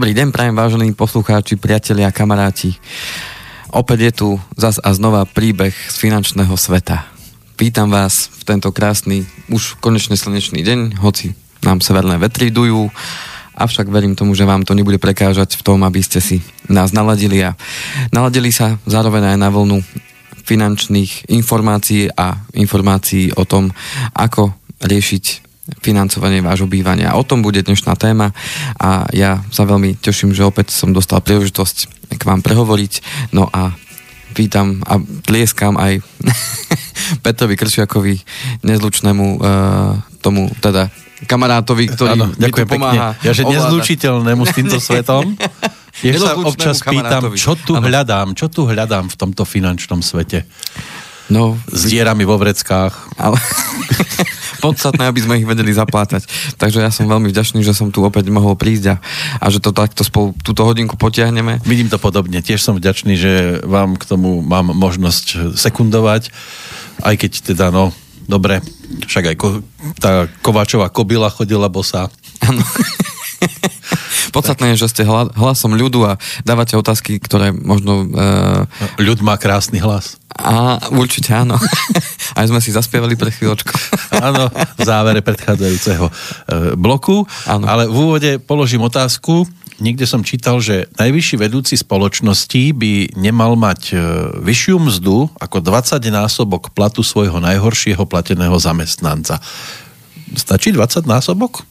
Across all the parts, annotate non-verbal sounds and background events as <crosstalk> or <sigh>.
Dobrý deň, prajem vážení poslucháči, priatelia, kamaráti. Opäť je tu zas a znova príbeh z finančného sveta. Vítam vás v tento krásny, už konečne slnečný deň, hoci nám severné vetry dujú, avšak verím tomu, že vám to nebude prekážať v tom, aby ste si nás naladili a naladili sa zároveň aj na vlnu finančných informácií a informácií o tom, ako riešiť financovanie vášho bývania. O tom bude dnešná téma a ja sa veľmi teším, že opäť som dostal príležitosť k vám prehovoriť. No a vítam a tlieskam aj <laughs> Petrovi Kršiakovi, nezlučnému uh, tomu teda kamarátovi, ktorý ano, mi tu pomáha. Pekne. Ja, že nezlučiteľnému s týmto svetom. <laughs> Ja sa občas pýtam, čo tu ano. hľadám, čo tu hľadám v tomto finančnom svete. No, s dierami vo vreckách. Ale <laughs> podstatné, aby sme ich vedeli zaplátať. Takže ja som veľmi vďačný, že som tu opäť mohol prísť a, a že to takto spolu túto hodinku potiahneme. Vidím to podobne. Tiež som vďačný, že vám k tomu mám možnosť sekundovať, aj keď teda, no, dobre, však aj ko, tá Kováčová kobila chodila bosa. Áno. <laughs> Podstatné je, že ste hlasom ľudu a dávate otázky, ktoré možno... Uh... Ľud má krásny hlas. A určite áno. <laughs> Aj sme si zaspievali pre chvíľočku. <laughs> áno, v závere predchádzajúceho uh, bloku. Áno. Ale v úvode položím otázku. Niekde som čítal, že najvyšší vedúci spoločnosti by nemal mať uh, vyššiu mzdu ako 20 násobok platu svojho najhoršieho plateného zamestnanca. Stačí 20 násobok?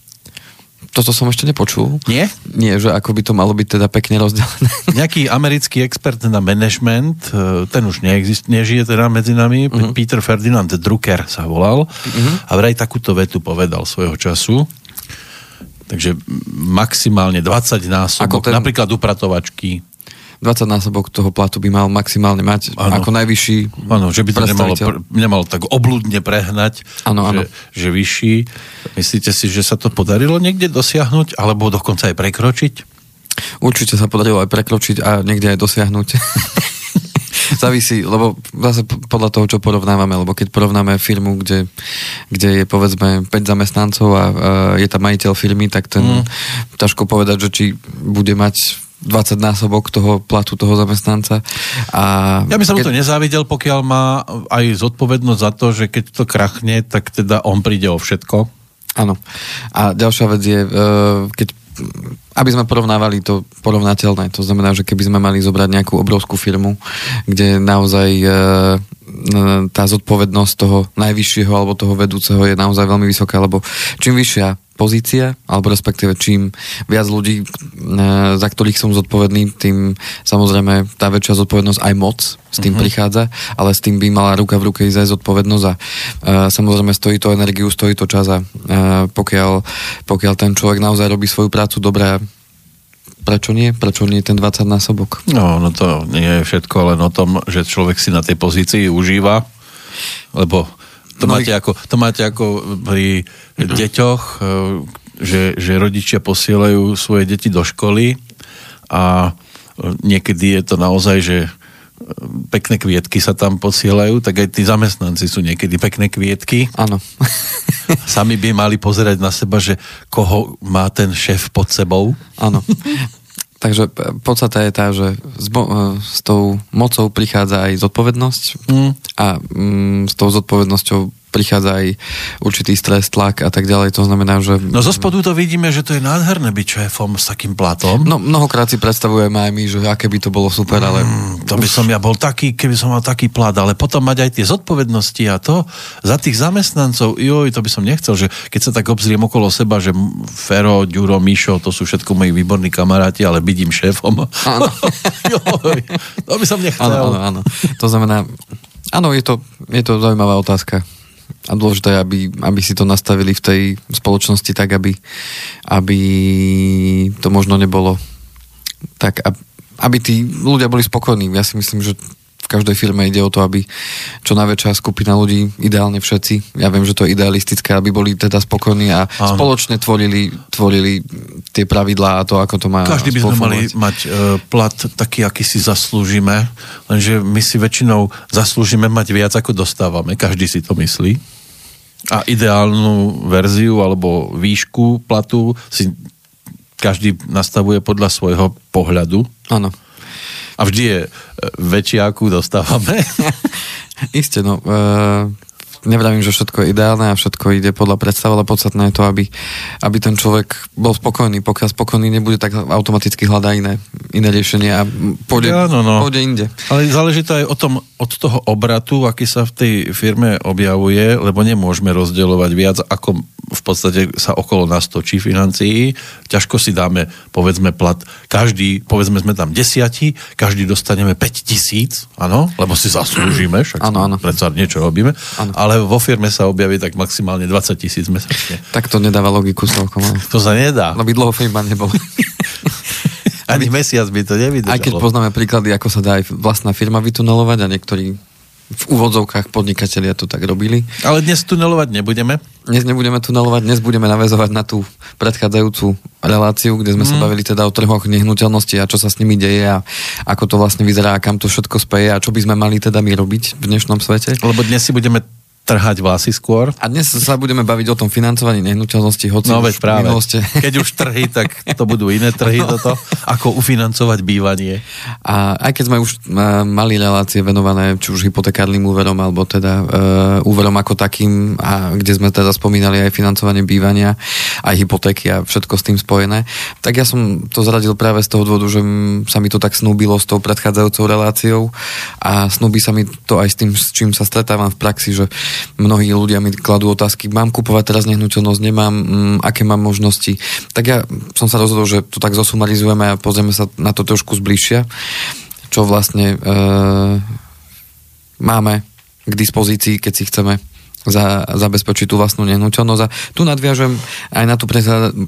Toto som ešte nepočul. Nie? Nie, že ako by to malo byť teda pekne rozdelené. <laughs> Nejaký americký expert na management, e, ten už neexist, nežije teda medzi nami, uh-huh. Peter Ferdinand Drucker sa volal uh-huh. a vraj takúto vetu povedal svojho času. Takže maximálne 20 násobok, ten... napríklad upratovačky 20 násobok toho platu by mal maximálne mať ano. ako najvyšší Áno, že by to nemalo, nemalo tak obludne prehnať, ano, že, ano. že vyšší. Myslíte si, že sa to podarilo niekde dosiahnuť, alebo dokonca aj prekročiť? Určite sa podarilo aj prekročiť a niekde aj dosiahnuť. <laughs> Závisí, lebo zase podľa toho, čo porovnávame, lebo keď porovnáme firmu, kde, kde je povedzme 5 zamestnancov a uh, je tam majiteľ firmy, tak ten mm. ťažko povedať, že či bude mať 20 násobok toho platu toho zamestnanca. A ja by som keď... to nezávidel, pokiaľ má aj zodpovednosť za to, že keď to krachne, tak teda on príde o všetko. Áno. A ďalšia vec je, e, keď aby sme porovnávali to porovnateľné, to znamená, že keby sme mali zobrať nejakú obrovskú firmu, kde naozaj e, tá zodpovednosť toho najvyššieho alebo toho vedúceho je naozaj veľmi vysoká, lebo čím vyššia pozícia, alebo respektíve čím viac ľudí, e, za ktorých som zodpovedný, tým samozrejme tá väčšia zodpovednosť aj moc s tým mm-hmm. prichádza, ale s tým by mala ruka v ruke ísť aj zodpovednosť a uh, samozrejme stojí to energiu, stojí to čas a uh, pokiaľ, pokiaľ ten človek naozaj robí svoju prácu dobre prečo nie? Prečo nie ten 20 násobok? No, no to nie je všetko len o tom, že človek si na tej pozícii užíva, lebo to, no máte, ako, to máte ako pri deťoch, e, že, že rodičia posielajú svoje deti do školy a e, niekedy je to naozaj, že e, pekné kvietky sa tam posielajú, tak aj tí zamestnanci sú niekedy pekné kvietky. Áno. Sami by mali pozerať na seba, že koho má ten šéf pod sebou. Áno. Takže podstata je tá, že s, bo- s tou mocou prichádza aj zodpovednosť mm. a mm, s tou zodpovednosťou prichádza aj určitý stres, tlak a tak ďalej. To znamená, že... No zo spodu to vidíme, že to je nádherné byť šéfom s takým platom. No mnohokrát si predstavujeme aj my, že aké by to bolo super, ale... Mm, to by som ja bol taký, keby som mal taký plat, ale potom mať aj tie zodpovednosti a to za tých zamestnancov, joj, to by som nechcel, že keď sa tak obzriem okolo seba, že Fero, Ďuro, Mišo, to sú všetko moji výborní kamaráti, ale byť im šéfom. Áno. <laughs> joj, to by som nechcel. Áno, áno, áno. To znamená, áno, je to, je to zaujímavá otázka a dôležité, aby, aby si to nastavili v tej spoločnosti tak, aby, aby to možno nebolo tak, aby tí ľudia boli spokojní. Ja si myslím, že každej firme ide o to, aby čo najväčšia skupina ľudí, ideálne všetci, ja viem, že to je idealistické, aby boli teda spokojní a Áno. spoločne tvorili, tvorili tie pravidlá a to, ako to má Každý by sme mali mať uh, plat taký, aký si zaslúžime, lenže my si väčšinou zaslúžime mať viac, ako dostávame. Každý si to myslí. A ideálnu verziu alebo výšku platu si každý nastavuje podľa svojho pohľadu. Áno. A vždy je e, väčší, akú dostávame. <laughs> Isté, no. E, nevravím, že všetko je ideálne a všetko ide podľa predstav, ale podstatné je to, aby, aby ten človek bol spokojný. Pokiaľ spokojný nebude, tak automaticky hľadá iné, iné riešenie a pôjde, ja, no, pôjde inde. Ale záleží to aj o tom, od toho obratu, aký sa v tej firme objavuje, lebo nemôžeme rozdeľovať viac, ako v podstate sa okolo nás točí financií. Ťažko si dáme, povedzme, plat. Každý, povedzme, sme tam desiati, každý dostaneme 5 tisíc, áno, lebo si zaslúžime, však ano, ano. predsa niečo robíme, ano. ale vo firme sa objaví tak maximálne 20 tisíc mesačne. Tak to nedáva logiku celkom. To sa nedá. No by dlho firma nebol. <laughs> Ani mesiac by to nevydržalo. Aj keď poznáme príklady, ako sa dá aj vlastná firma vytunelovať a niektorí v úvodzovkách podnikatelia to tak robili. Ale dnes tunelovať nebudeme? Dnes nebudeme tunelovať, dnes budeme navezovať na tú predchádzajúcu reláciu, kde sme mm. sa mhm. bavili teda o trhoch nehnuteľnosti a čo sa s nimi deje a ako to vlastne vyzerá a kam to všetko speje a čo by sme mali teda my robiť v dnešnom svete. Lebo dnes si budeme trhať vlasy skôr. A dnes sa budeme baviť o tom financovaní nehnuteľnosti, hoci no, veď práve. Minulosti... <laughs> Keď už trhy, tak to budú iné trhy <laughs> no. toto. Ako ufinancovať bývanie. A aj keď sme už e, mali relácie venované či už hypotekárnym úverom, alebo teda uh, úverom ako takým, a kde sme teda spomínali aj financovanie bývania, aj hypotéky a všetko s tým spojené, tak ja som to zradil práve z toho dôvodu, že sa mi to tak snúbilo s tou predchádzajúcou reláciou a snúbi sa mi to aj s tým, s čím sa stretávam v praxi, že mnohí ľudia mi kladú otázky, mám kupovať teraz nehnuteľnosť, nemám, mm, aké mám možnosti. Tak ja som sa rozhodol, že to tak zosumarizujeme a pozrieme sa na to trošku zbližšia, čo vlastne e, máme k dispozícii, keď si chceme za, zabezpečiť tú vlastnú nehnuteľnosť. A tu nadviažem aj na tú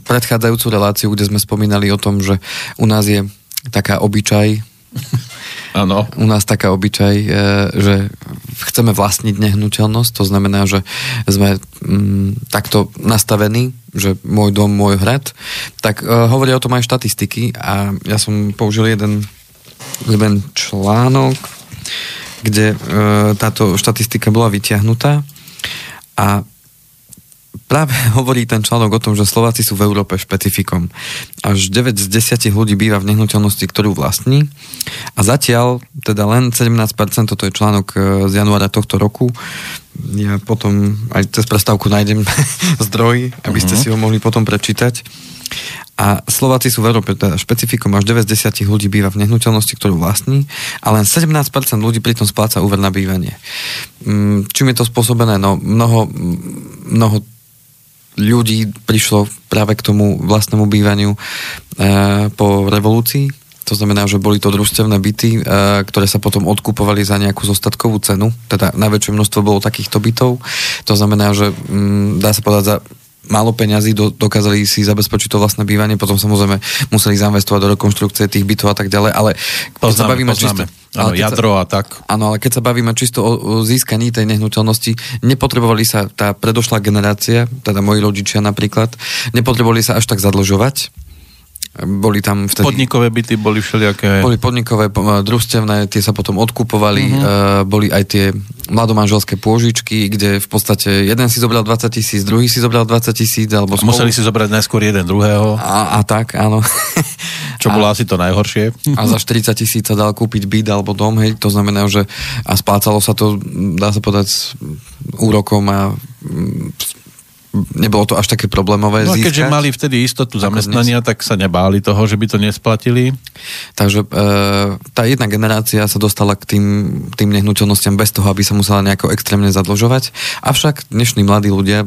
predchádzajúcu reláciu, kde sme spomínali o tom, že u nás je taká obyčaj Áno. U nás taká obyčaj, e, že chceme vlastniť nehnuteľnosť, to znamená, že sme mm, takto nastavení, že môj dom, môj hrad, tak uh, hovoria o tom aj štatistiky a ja som použil jeden, jeden článok, kde uh, táto štatistika bola vyťahnutá a práve <laughs> hovorí ten článok o tom, že Slováci sú v Európe špecifikom. Až 9 z 10 ľudí býva v nehnuteľnosti, ktorú vlastní a zatiaľ teda len 17%, toto je článok e, z januára tohto roku, ja potom aj cez prestávku nájdem <laughs> zdroj, aby ste uh-huh. si ho mohli potom prečítať. A Slováci sú v Európe teda špecifikom, až 9 z 10 ľudí býva v nehnuteľnosti, ktorú vlastní a len 17% ľudí pritom spláca úver na bývanie. Mm, čím je to spôsobené? No, mnoho, mnoho ľudí prišlo práve k tomu vlastnému bývaniu e, po revolúcii. To znamená, že boli to družstevné byty, e, ktoré sa potom odkupovali za nejakú zostatkovú cenu. Teda najväčšie množstvo bolo takýchto bytov. To znamená, že mm, dá sa povedať za málo peňazí do, dokázali si zabezpečiť to vlastné bývanie, potom samozrejme museli zainvestovať do rekonštrukcie tých bytov a tak ďalej, ale keď sa bavíme poznáme. čisto... Áno, jadro a tak. Áno, ale keď sa bavíme čisto o, o získaní tej nehnuteľnosti, nepotrebovali sa tá predošlá generácia, teda moji rodičia napríklad, nepotrebovali sa až tak zadlžovať, boli tam vtedy... Podnikové byty boli všelijaké... Boli podnikové, družstevné, tie sa potom odkupovali, uh, boli aj tie mladomanželské pôžičky, kde v podstate jeden si zobral 20 tisíc, druhý si zobral 20 tisíc, alebo spolu... Museli si zobrať najskôr jeden druhého. A, a tak, áno. Čo <laughs> bolo asi to najhoršie. A za 40 tisíc sa dal kúpiť byt alebo dom, hej, to znamená, že a splácalo sa to, dá sa povedať, s úrokom a nebolo to až také problémové No a keďže mali vtedy istotu zamestnania, tak sa nebáli toho, že by to nesplatili. Takže e, tá jedna generácia sa dostala k tým, tým nehnuteľnostiam bez toho, aby sa musela nejako extrémne zadlžovať. Avšak dnešní mladí ľudia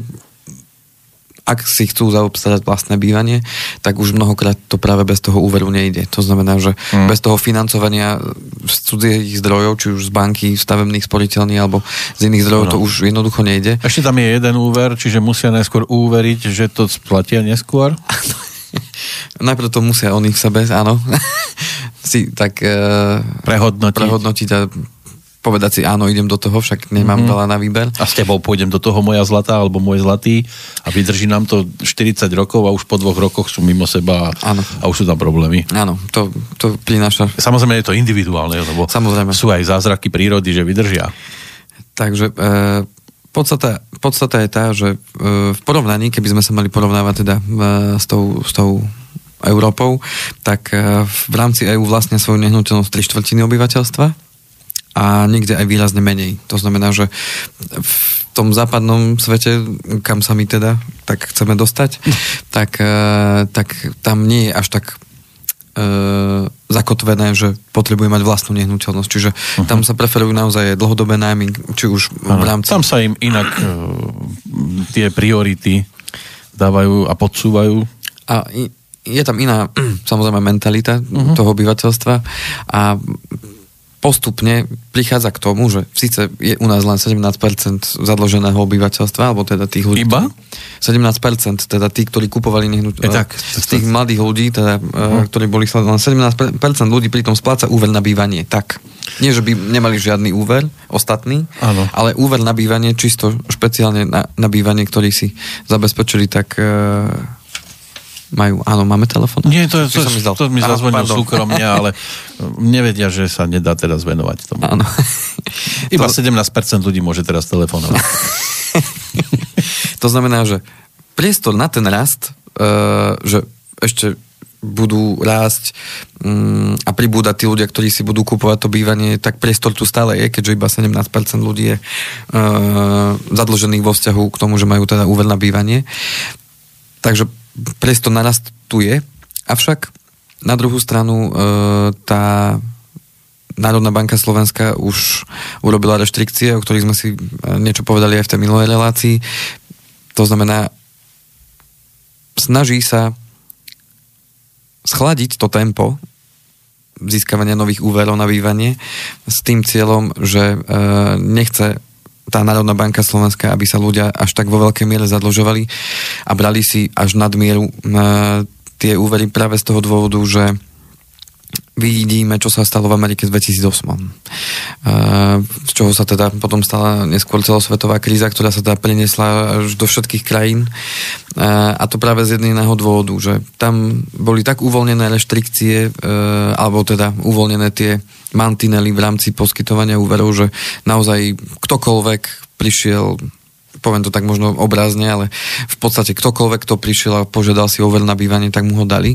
ak si chcú zaobstarať vlastné bývanie, tak už mnohokrát to práve bez toho úveru nejde. To znamená, že hmm. bez toho financovania z cudzích zdrojov, či už z banky, stavebných sporiteľní alebo z iných zdrojov, no. to už jednoducho nejde. Ešte tam je jeden úver, čiže musia najskôr úveriť, že to splatia neskôr? <laughs> Najprv to musia oni v sebe, áno. <laughs> si tak uh, prehodnotiť. prehodnotiť a povedať si áno, idem do toho, však nemám mm-hmm. veľa na výber. A s tebou pôjdem do toho moja zlatá alebo môj zlatý a vydrží nám to 40 rokov a už po dvoch rokoch sú mimo seba a, a už sú tam problémy. Áno, to, to prináša. Samozrejme je to individuálne, lebo Samozrejme. sú aj zázraky prírody, že vydržia. Takže e, podstata, podstata je tá, že e, v porovnaní, keby sme sa mali porovnávať teda e, s tou, s tou Európou, tak uh, v rámci EÚ vlastne svoju nehnuteľnosť tri štvrtiny obyvateľstva a niekde aj výrazne menej. To znamená, že v tom západnom svete, kam sa my teda tak chceme dostať, <laughs> tak, uh, tak tam nie je až tak uh, zakotvené, že potrebuje mať vlastnú nehnuteľnosť. Čiže uh-huh. tam sa preferujú naozaj dlhodobé nájmy, či už v rámci... Tam sa im inak uh, tie priority dávajú a podsúvajú. A je tam iná, <clears throat> samozrejme, mentalita uh-huh. toho obyvateľstva a postupne prichádza k tomu, že síce je u nás len 17% zadloženého obyvateľstva, alebo teda tých ľudí... Iba? 17%, teda tí, ktorí kupovali nehnuteľnosť. tak, z tých mladých ľudí, teda, uh-huh. ktorí boli len 17% ľudí pritom spláca úver na bývanie. Tak. Nie, že by nemali žiadny úver, ostatný, ano. ale úver na bývanie, čisto špeciálne na, na bývanie, ktorý si zabezpečili, tak uh, majú, áno, máme telefón? Nie, to, to, to, to mi zazvonil súkromne, ale nevedia, že sa nedá teraz venovať tomu. Áno. <laughs> Iba to... 17% ľudí môže teraz telefonovať. <laughs> to znamená, že priestor na ten rast, uh, že ešte budú rásť um, a pribúdať tí ľudia, ktorí si budú kupovať to bývanie, tak priestor tu stále je, keďže iba 17% ľudí je uh, zadlžených vo vzťahu k tomu, že majú teda úver na bývanie. Takže priestor narast tu je, avšak na druhú stranu e, tá Národná banka Slovenska už urobila reštrikcie, o ktorých sme si e, niečo povedali aj v tej minulej relácii. To znamená, snaží sa schladiť to tempo získavania nových úverov na bývanie s tým cieľom, že e, nechce tá Národná banka Slovenska, aby sa ľudia až tak vo veľkej miere zadlžovali a brali si až nadmieru e, tie úvery práve z toho dôvodu, že vidíme, čo sa stalo v Amerike v 2008. E, z čoho sa teda potom stala neskôr celosvetová kríza, ktorá sa teda preniesla až do všetkých krajín. E, a to práve z jedného dôvodu, že tam boli tak uvoľnené reštrikcie, e, alebo teda uvoľnené tie mantinely v rámci poskytovania úverov, že naozaj ktokoľvek prišiel poviem to tak možno obrázne, ale v podstate ktokoľvek, kto prišiel a požiadal si over na bývanie, tak mu ho dali,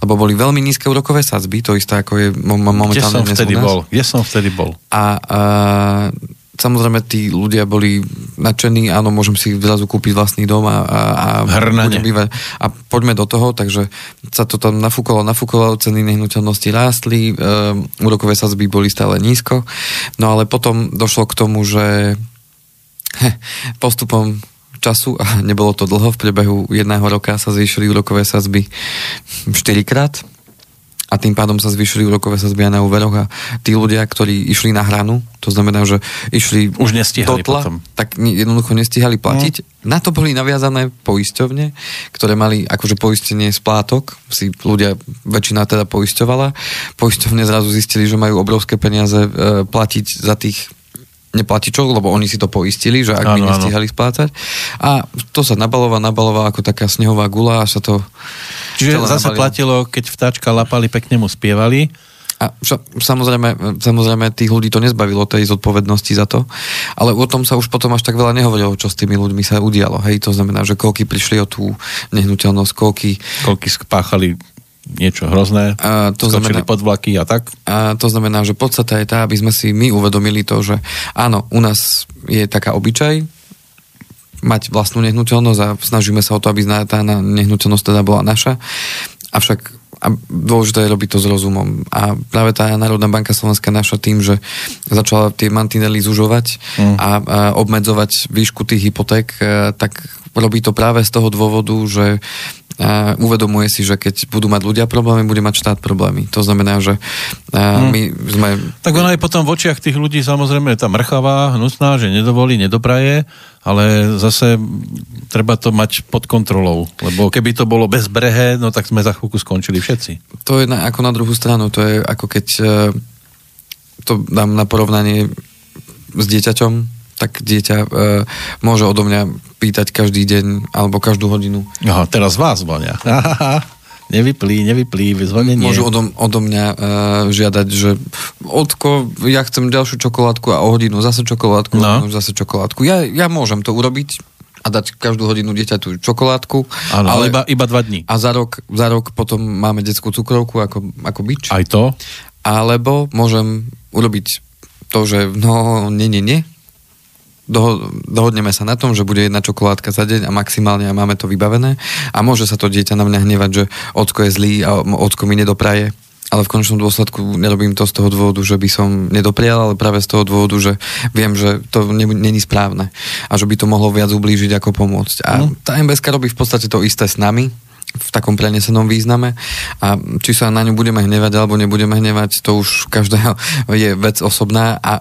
lebo boli veľmi nízke úrokové sadzby, to isté ako je momentálne Kde som vtedy bol? Kde som vtedy bol? A, a samozrejme tí ľudia boli nadšení, áno, môžem si zrazu kúpiť vlastný dom a, a, a bývať. A poďme do toho, takže sa to tam nafúkalo, nafúkalo, ceny nehnuteľnosti rástli, e, úrokové sadzby boli stále nízko, no ale potom došlo k tomu, že <laughs> postupom času, a nebolo to dlho, v priebehu jedného roka sa zvýšili úrokové sazby 4 krát a tým pádom sa zvýšili úrokové sazby aj na úveroch a tí ľudia, ktorí išli na hranu, to znamená, že išli už nestihali tla, potom. tak jednoducho nestihali platiť. Mm. Na to boli naviazané poisťovne, ktoré mali akože poistenie splátok, si ľudia, väčšina teda poisťovala. Poisťovne zrazu zistili, že majú obrovské peniaze e, platiť za tých neplatičov, lebo oni si to poistili, že ak by nestihali splácať. A to sa nabalovalo, nabalovalo ako taká snehová gula a sa to... Čiže zase nabalilo. platilo, keď vtáčka lapali, pekne mu spievali. A samozrejme, samozrejme tých ľudí to nezbavilo tej zodpovednosti za to, ale o tom sa už potom až tak veľa nehovorilo, čo s tými ľuďmi sa udialo. Hej, to znamená, že koľky prišli o tú nehnuteľnosť, koľky... Koľky spáchali niečo hrozné, a to znamená, pod vlaky a tak? A to znamená, že podstata je tá, aby sme si my uvedomili to, že áno, u nás je taká obyčaj mať vlastnú nehnuteľnosť a snažíme sa o to, aby tá nehnuteľnosť teda bola naša. Avšak a dôležité je robiť to s rozumom. A práve tá Národná banka Slovenska naša tým, že začala tie mantinely zužovať mm. a, a obmedzovať výšku tých hypoték, e, tak robí to práve z toho dôvodu, že a uvedomuje si, že keď budú mať ľudia problémy, bude mať štát problémy. To znamená, že hmm. my sme... Tak ona je potom v očiach tých ľudí samozrejme tá mrchavá, hnusná, že nedovolí, nedopraje, ale zase treba to mať pod kontrolou, lebo keby to bolo bezbrehé, no tak sme za chvíľku skončili všetci. To je na, ako na druhú stranu, to je ako keď e, to dám na porovnanie s dieťaťom, tak dieťa e, môže odo mňa pýtať každý deň alebo každú hodinu. Aha, teraz vás zvonia. <laughs> Nevyplí, nevyplí, zvonenie. Môžu odo, odo mňa e, žiadať, že odko, ja chcem ďalšiu čokoládku a o hodinu zase čokoládku, no. zase čokoládku. Ja, ja môžem to urobiť, a dať každú hodinu dieťaťu čokoládku. Áno, ale iba, iba dva dní. A za rok, za rok potom máme detskú cukrovku ako, ako bič. Aj to? Alebo môžem urobiť to, že no, nie, nie, nie. Doho- dohodneme sa na tom, že bude jedna čokoládka za deň a maximálne a máme to vybavené. A môže sa to dieťa na mňa hnevať, že ocko je zlý a ocko mi nedopraje ale v končnom dôsledku nerobím to z toho dôvodu, že by som nedoprial, ale práve z toho dôvodu, že viem, že to není správne a že by to mohlo viac ublížiť ako pomôcť. A mm. tá MBSK robí v podstate to isté s nami, v takom prenesenom význame a či sa na ňu budeme hnevať alebo nebudeme hnevať, to už každého je vec osobná a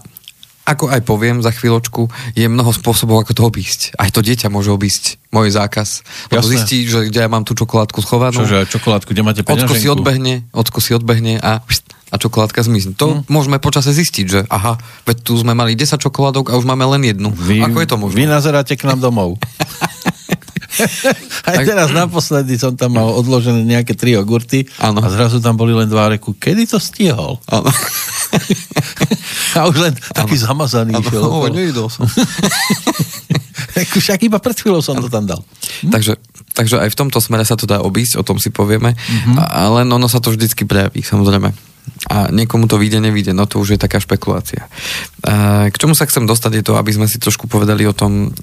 ako aj poviem za chvíľočku, je mnoho spôsobov, ako to obísť. Aj to dieťa môže obísť môj zákaz. Lebo zistí, že kde ja mám tú čokoládku schovanú. Čože, čokoládku, kde máte peňaženku? Ocko si odbehne, ocko si odbehne a, a čokoládka zmizne. To hmm. môžeme počase zistiť, že aha, veď tu sme mali 10 čokoládok a už máme len jednu. Vy, ako je to možné? Vy nazeráte k nám domov. <laughs> Aj teraz naposledy som tam mal odložené nejaké tri jogurty ano. a zrazu tam boli len dva reku. Kedy to stihol? <laughs> a už len taký ano. zamazaný ano. išiel. <laughs> No, nejdol som. <laughs> Však iba pred chvíľou som to tam dal. Hm? Takže, takže aj v tomto smere sa to dá obísť, o tom si povieme, mm-hmm. ale ono sa to vždycky prejaví, samozrejme. A niekomu to vyjde, nevyjde, no to už je taká špekulácia. K čomu sa chcem dostať je to, aby sme si trošku povedali o tom,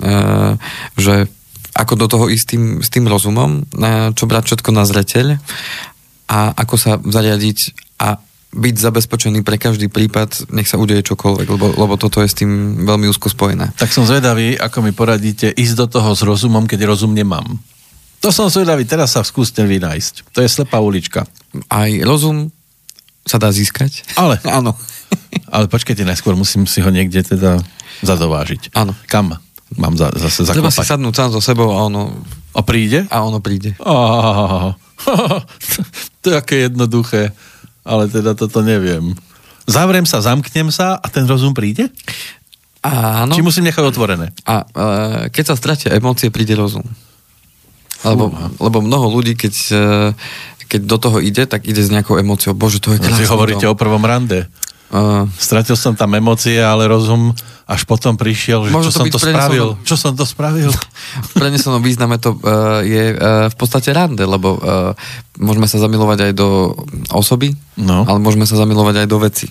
že ako do toho ísť tým, s tým rozumom, čo brať všetko na zreteľ a ako sa zariadiť a byť zabezpečený pre každý prípad, nech sa udeje čokoľvek, lebo, lebo toto je s tým veľmi úzko spojené. Tak som zvedavý, ako mi poradíte ísť do toho s rozumom, keď rozum nemám. To som zvedavý, teraz sa skúste vynájsť. To je slepá ulička. Aj rozum sa dá získať. Ale. <laughs> Áno. Ale počkajte, najskôr musím si ho niekde teda zadovážiť. Áno. Kam? mám za, zase zakopať. Treba si sadnúť sám so sebou a ono... A príde? A ono príde. Oh, <laughs> to je aké jednoduché, ale teda toto neviem. Zavriem sa, zamknem sa a ten rozum príde? Áno. Či musím nechať otvorené? A e, keď sa stratia emócie, príde rozum. Lebo, lebo mnoho ľudí, keď, e, keď do toho ide, tak ide s nejakou emóciou. Bože, to je krásne. Vy hovoríte dom. o prvom rande. Uh, Stratil som tam emócie, ale rozum až potom prišiel, že čo to som to spravil. Čo som to spravil? <laughs> V prenesenom význame to uh, je uh, v podstate rande, lebo uh, môžeme sa zamilovať aj do osoby, no. ale môžeme sa zamilovať aj do veci.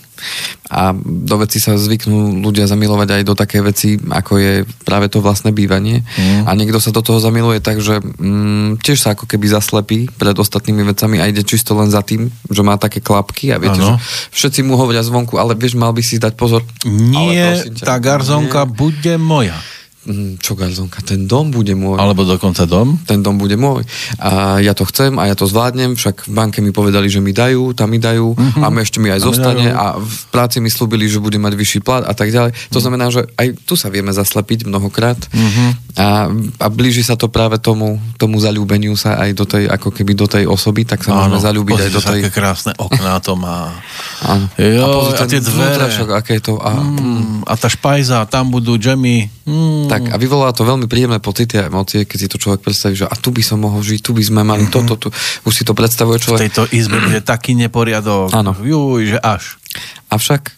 A do veci sa zvyknú ľudia zamilovať aj do také veci, ako je práve to vlastné bývanie. Mm. A niekto sa do toho zamiluje tak, že mm, tiež sa ako keby zaslepí pred ostatnými vecami a ide čisto len za tým, že má také klapky a viete, ano. že všetci mu hovoria zvonku, ale vieš, mal by si dať pozor. Nie, tá garzonka nie. bude moja. Mm, čo garzonka, ten dom bude môj. Alebo dokonca dom? Ten dom bude môj. A ja to chcem a ja to zvládnem, však v banke mi povedali, že mi dajú, tam mi dajú mm-hmm. a ešte mi aj a zostane a v práci mi slúbili, že bude mať vyšší plat a tak ďalej. To mm-hmm. znamená, že aj tu sa vieme zaslepiť mnohokrát mm-hmm. a, a blíži sa to práve tomu, tomu zalúbeniu sa aj do tej, ako keby do tej osoby, tak sa môžeme zalúbiť aj do tej... Aké krásne okná to má. <laughs> Áno. Jo, a, a tie dvere. Však, aké to, a, mm, a tá špajza, tam budú džemy. Mm. Tak a vyvolá to veľmi príjemné pocity a emócie, keď si to človek predstaví, že a tu by som mohol žiť, tu by sme mali mm-hmm. toto, tu. Už si to predstavuje človek. V tejto izbe bude taký neporiadok. Áno. Juj, že až. Avšak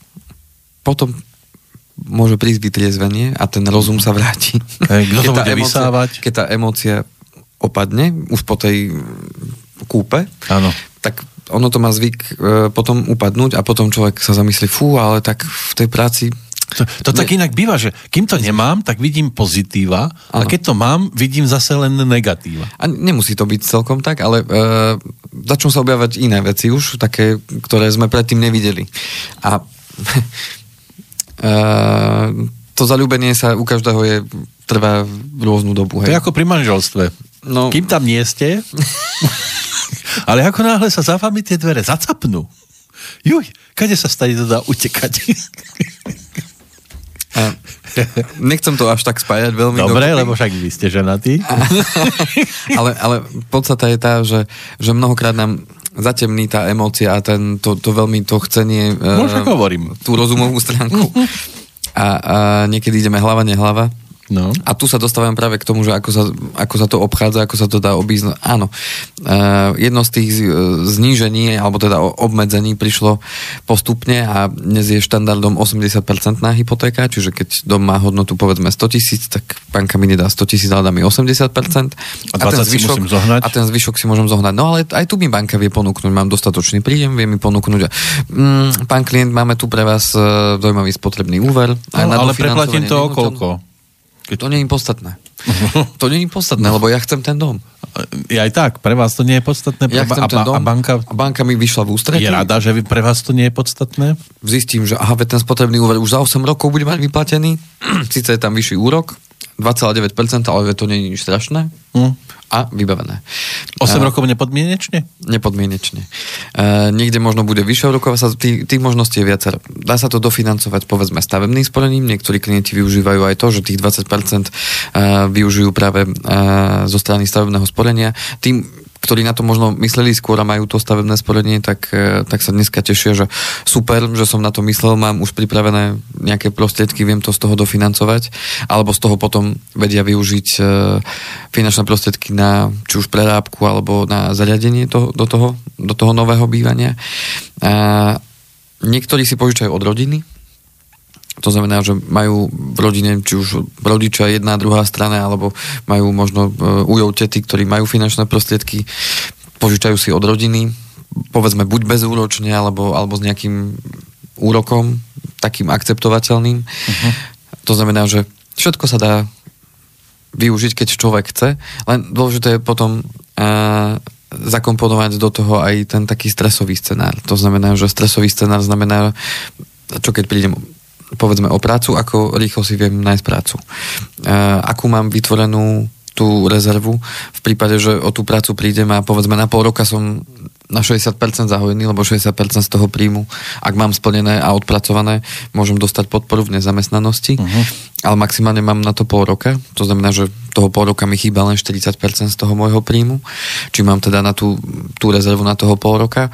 potom môže prísť vytriezvenie a ten rozum sa vráti. Hey, kto <laughs> to bude emócia, vysávať? Keď tá emócia opadne, už po tej kúpe, Áno. tak ono to má zvyk e, potom upadnúť a potom človek sa zamyslí, fú, ale tak v tej práci to, to tak inak býva, že kým to nemám, tak vidím pozitíva ano. a keď to mám, vidím zase len negatíva. A nemusí to byť celkom tak, ale e, začnú sa objavať iné veci už, také, ktoré sme predtým nevideli. A <laughs> e, to zalúbenie sa u každého je, trvá rôznu dobu. Hej. To je ako pri manželstve. No. Kým tam nie ste, <laughs> ale ako náhle sa za vami tie dvere zacapnú, juj, kade sa stane teda utekať? A <laughs> nechcem to až tak spájať veľmi Dobre, dokupy. lebo však vy ste ženatí. <laughs> ale, ale podstate je tá, že, že mnohokrát nám zatemní tá emócia a ten, to, to veľmi to chcenie uh, hovorím. tú rozumovú stránku. <laughs> A, a niekedy ideme hlava, nehlava. No. A tu sa dostávam práve k tomu, že ako sa, ako sa to obchádza, ako sa to dá obísť. Áno, uh, jedno z tých znížení, alebo teda obmedzení prišlo postupne a dnes je štandardom 80% na hypotéka, čiže keď dom má hodnotu povedzme 100 tisíc, tak banka mi nedá 100 tisíc, ale dá mi 80%. A, a, ten zvyšok, a ten zvyšok si môžem zohnať. No ale aj tu mi banka vie ponúknuť, mám dostatočný príjem, vie mi ponúknuť. Mm, pán klient, máme tu pre vás zaujímavý spotrebný úver. No, ale preplatím to o koľko? Keď... To nie je podstatné. <laughs> to nie je podstatné, lebo ja chcem ten dom. Ja aj tak, pre vás to nie je podstatné. Ja a, ten dom, a, banka, a banka mi vyšla v ústretí. Je rada, že pre vás to nie je podstatné? Zistím, že aha, ten spotrebný úver už za 8 rokov bude mať vyplatený. <clears throat> Sice je tam vyšší úrok, 2,9%, ale to nie je nič strašné. Hm a vybavené. 8 a, rokov nepodmienečne? Nepodmienečne. A, niekde možno bude vyššia úroková sa tých, tých možností je viacero. Dá sa to dofinancovať povedzme stavebným sporením, niektorí klienti využívajú aj to, že tých 20% využijú práve zo strany stavebného sporenia. Tým ktorí na to možno mysleli skôr a majú to stavebné sporenie, tak, e, tak sa dneska tešia, že super, že som na to myslel, mám už pripravené nejaké prostriedky, viem to z toho dofinancovať, alebo z toho potom vedia využiť e, finančné prostriedky na či už prerábku, alebo na zariadenie to, do, toho, do toho nového bývania. A niektorí si požičajú od rodiny, to znamená, že majú v rodine, či už rodičia jedna, druhá strana, alebo majú možno e, ujov tety, ktorí majú finančné prostriedky, požičajú si od rodiny, povedzme buď bezúročne, alebo, alebo s nejakým úrokom, takým akceptovateľným. Uh-huh. To znamená, že všetko sa dá využiť, keď človek chce, len dôležité je potom uh, zakomponovať do toho aj ten taký stresový scenár. To znamená, že stresový scenár znamená, čo keď prídem povedzme o prácu, ako rýchlo si viem nájsť prácu. Akú mám vytvorenú tú rezervu v prípade, že o tú prácu prídem a povedzme na pol roka som na 60% zahojený, lebo 60% z toho príjmu, ak mám splnené a odpracované, môžem dostať podporu v nezamestnanosti, uh-huh. ale maximálne mám na to pol roka, to znamená, že toho pol roka mi chýba len 40% z toho môjho príjmu, či mám teda na tú, tú rezervu na toho pol roka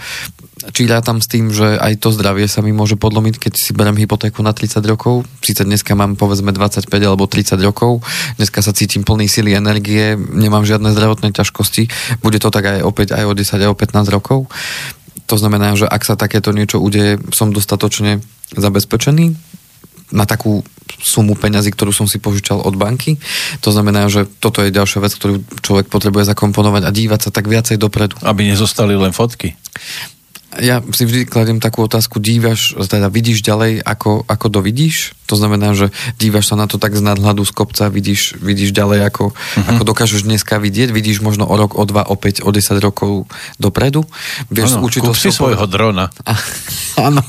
či rátam s tým, že aj to zdravie sa mi môže podlomiť, keď si berem hypotéku na 30 rokov. Síce dneska mám povedzme 25 alebo 30 rokov, dneska sa cítim plný sily energie, nemám žiadne zdravotné ťažkosti, bude to tak aj opäť aj o 10, aj o 15 rokov. To znamená, že ak sa takéto niečo udeje, som dostatočne zabezpečený na takú sumu peňazí, ktorú som si požičal od banky. To znamená, že toto je ďalšia vec, ktorú človek potrebuje zakomponovať a dívať sa tak viacej dopredu. Aby nezostali len fotky ja si vždy kladiem takú otázku, dívaš, teda vidíš ďalej, ako, ako to vidíš? To znamená, že dívaš sa na to tak z nadhľadu z kopca, vidíš, vidíš ďalej, ako, uh-huh. ako dokážeš dneska vidieť, vidíš možno o rok, o dva, o päť, o desať rokov dopredu. Vieš, ano, kúp si svojho drona. Áno.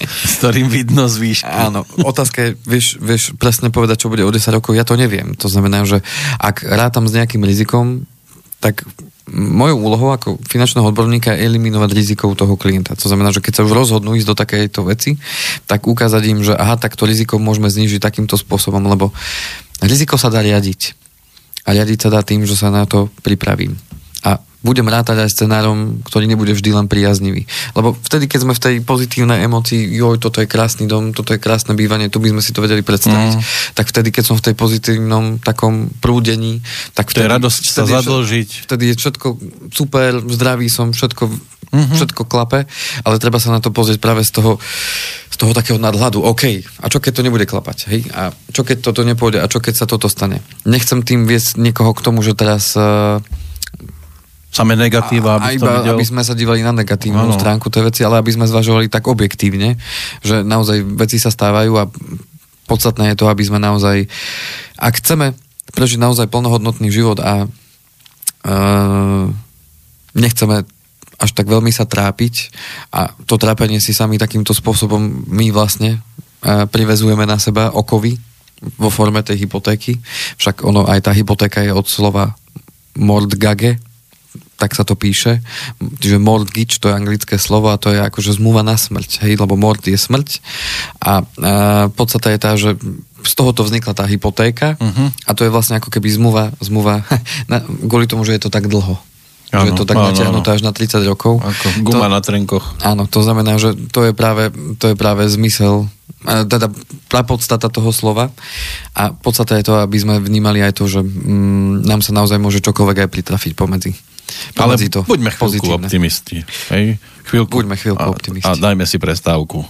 s ktorým vidno z výšky. Áno, otázka je, vieš, vieš presne povedať, čo bude o 10 rokov, ja to neviem. To znamená, že ak rátam s nejakým rizikom, tak mojou úlohou ako finančného odborníka je eliminovať riziko toho klienta. To znamená, že keď sa už rozhodnú ísť do takejto veci, tak ukázať im, že aha, tak to riziko môžeme znižiť takýmto spôsobom, lebo riziko sa dá riadiť. A riadiť sa dá tým, že sa na to pripravím. Budem rátať aj scenárom, ktorý nebude vždy len priaznivý. Lebo vtedy, keď sme v tej pozitívnej emocii, joj, toto je krásny dom, toto je krásne bývanie, tu by sme si to vedeli predstaviť, mm. tak vtedy, keď som v tej pozitívnom takom prúdení, tak vtedy... To je radosť vtedy, sa zadlžiť. Vtedy je všetko super, zdravý som, všetko, mm-hmm. všetko klape, ale treba sa na to pozrieť práve z toho, z toho takého nadhľadu. OK, a čo keď to nebude klapať? Hej? A čo keď toto nepôjde? A čo keď sa toto stane? Nechcem tým viesť niekoho k tomu, že teraz uh, Samé negatíva, aby, iba, videl... aby sme sa dívali na negatívnu ano. stránku tej veci, ale aby sme zvažovali tak objektívne, že naozaj veci sa stávajú a podstatné je to, aby sme naozaj, ak chceme prežiť naozaj plnohodnotný život a uh, nechceme až tak veľmi sa trápiť a to trápenie si sami takýmto spôsobom my vlastne uh, privezujeme na seba okovy vo forme tej hypotéky. Však ono, aj tá hypotéka je od slova mordgage, tak sa to píše. Čiže mortgage, to je anglické slovo a to je akože zmluva na smrť, hej, lebo mort je smrť a e, podstate je tá, že z tohoto vznikla tá hypotéka uh-huh. a to je vlastne ako keby zmluva, zmluva <laughs> na, kvôli tomu, že je to tak dlho. Ano, že je to tak natiahnuté až na 30 rokov. Ako guma to, na trenkoch. Áno, to znamená, že to je práve, to je práve zmysel teda podstata toho slova a podstata je to, aby sme vnímali aj to, že mm, nám sa naozaj môže čokoľvek aj pritrafiť pomedzi. Ale to buďme chvíľku pozitívne. optimisti. Hej? Chvíľku, buďme chvíľku a, optimisti. A dajme si prestávku.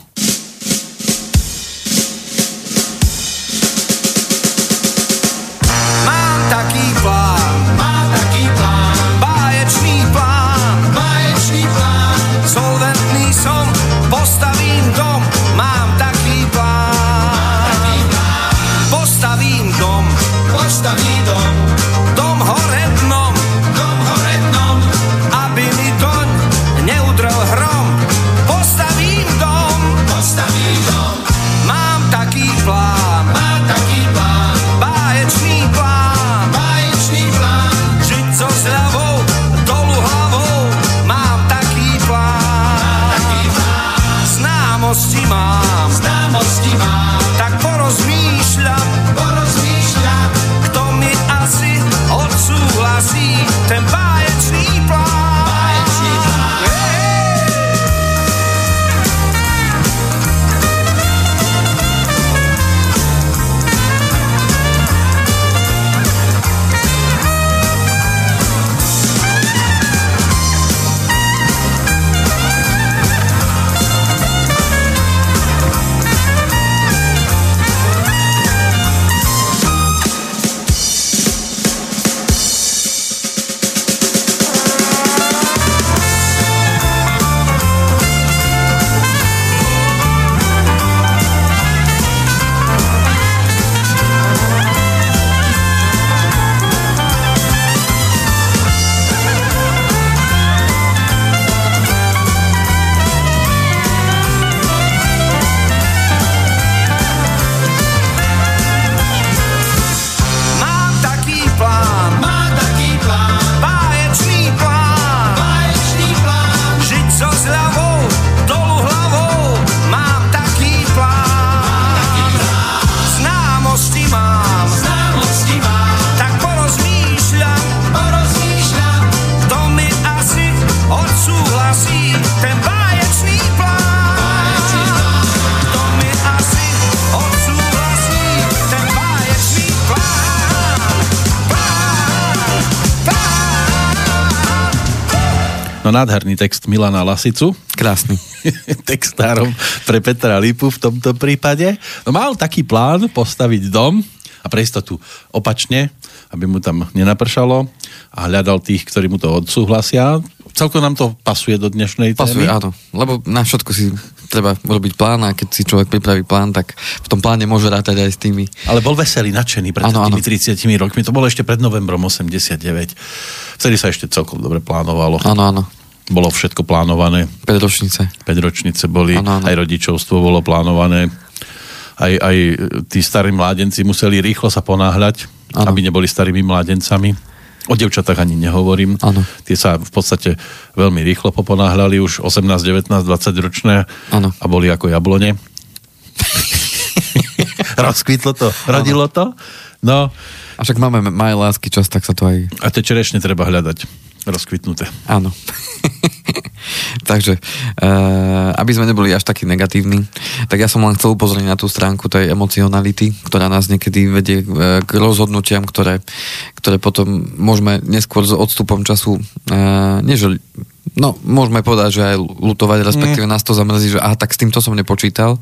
No nádherný text Milana Lasicu. Krásny. <laughs> Textárom pre Petra Lipu v tomto prípade. No mal taký plán postaviť dom a pre istotu opačne, aby mu tam nenapršalo a hľadal tých, ktorí mu to odsúhlasia. Celko nám to pasuje do dnešnej témy. Pasuje, áno. Lebo na všetko si treba robiť plán a keď si človek pripraví plán, tak v tom pláne môže rátať aj s tými. Ale bol veselý, nadšený pred ano, tými ano. 30 rokmi. To bolo ešte pred novembrom 89. Vtedy sa ešte celkom dobre plánovalo. Áno, áno bolo všetko plánované. 5 ročnice. 5 ročnice boli, ano, ano. aj rodičovstvo bolo plánované. Aj, aj tí starí mládenci museli rýchlo sa ponáhľať, ano. aby neboli starými mládencami. O devčatách ani nehovorím. Ano. Tie sa v podstate veľmi rýchlo poponáhľali, už 18, 19, 20 ročné ano. a boli ako jablone. <laughs> Rozkvitlo to, rodilo ano. to. No. A však máme maj lásky čas, tak sa to aj... A tie čerešne treba hľadať rozkvitnuté. Áno. <laughs> Takže, uh, aby sme neboli až takí negatívni, tak ja som len chcel upozorniť na tú stránku tej emocionality, ktorá nás niekedy vedie uh, k rozhodnutiam, ktoré, ktoré potom môžeme neskôr s odstupom času, uh, nie že No, môžeme povedať, že aj lutovať, respektíve nás to zamrzí, že aha, tak s týmto som nepočítal.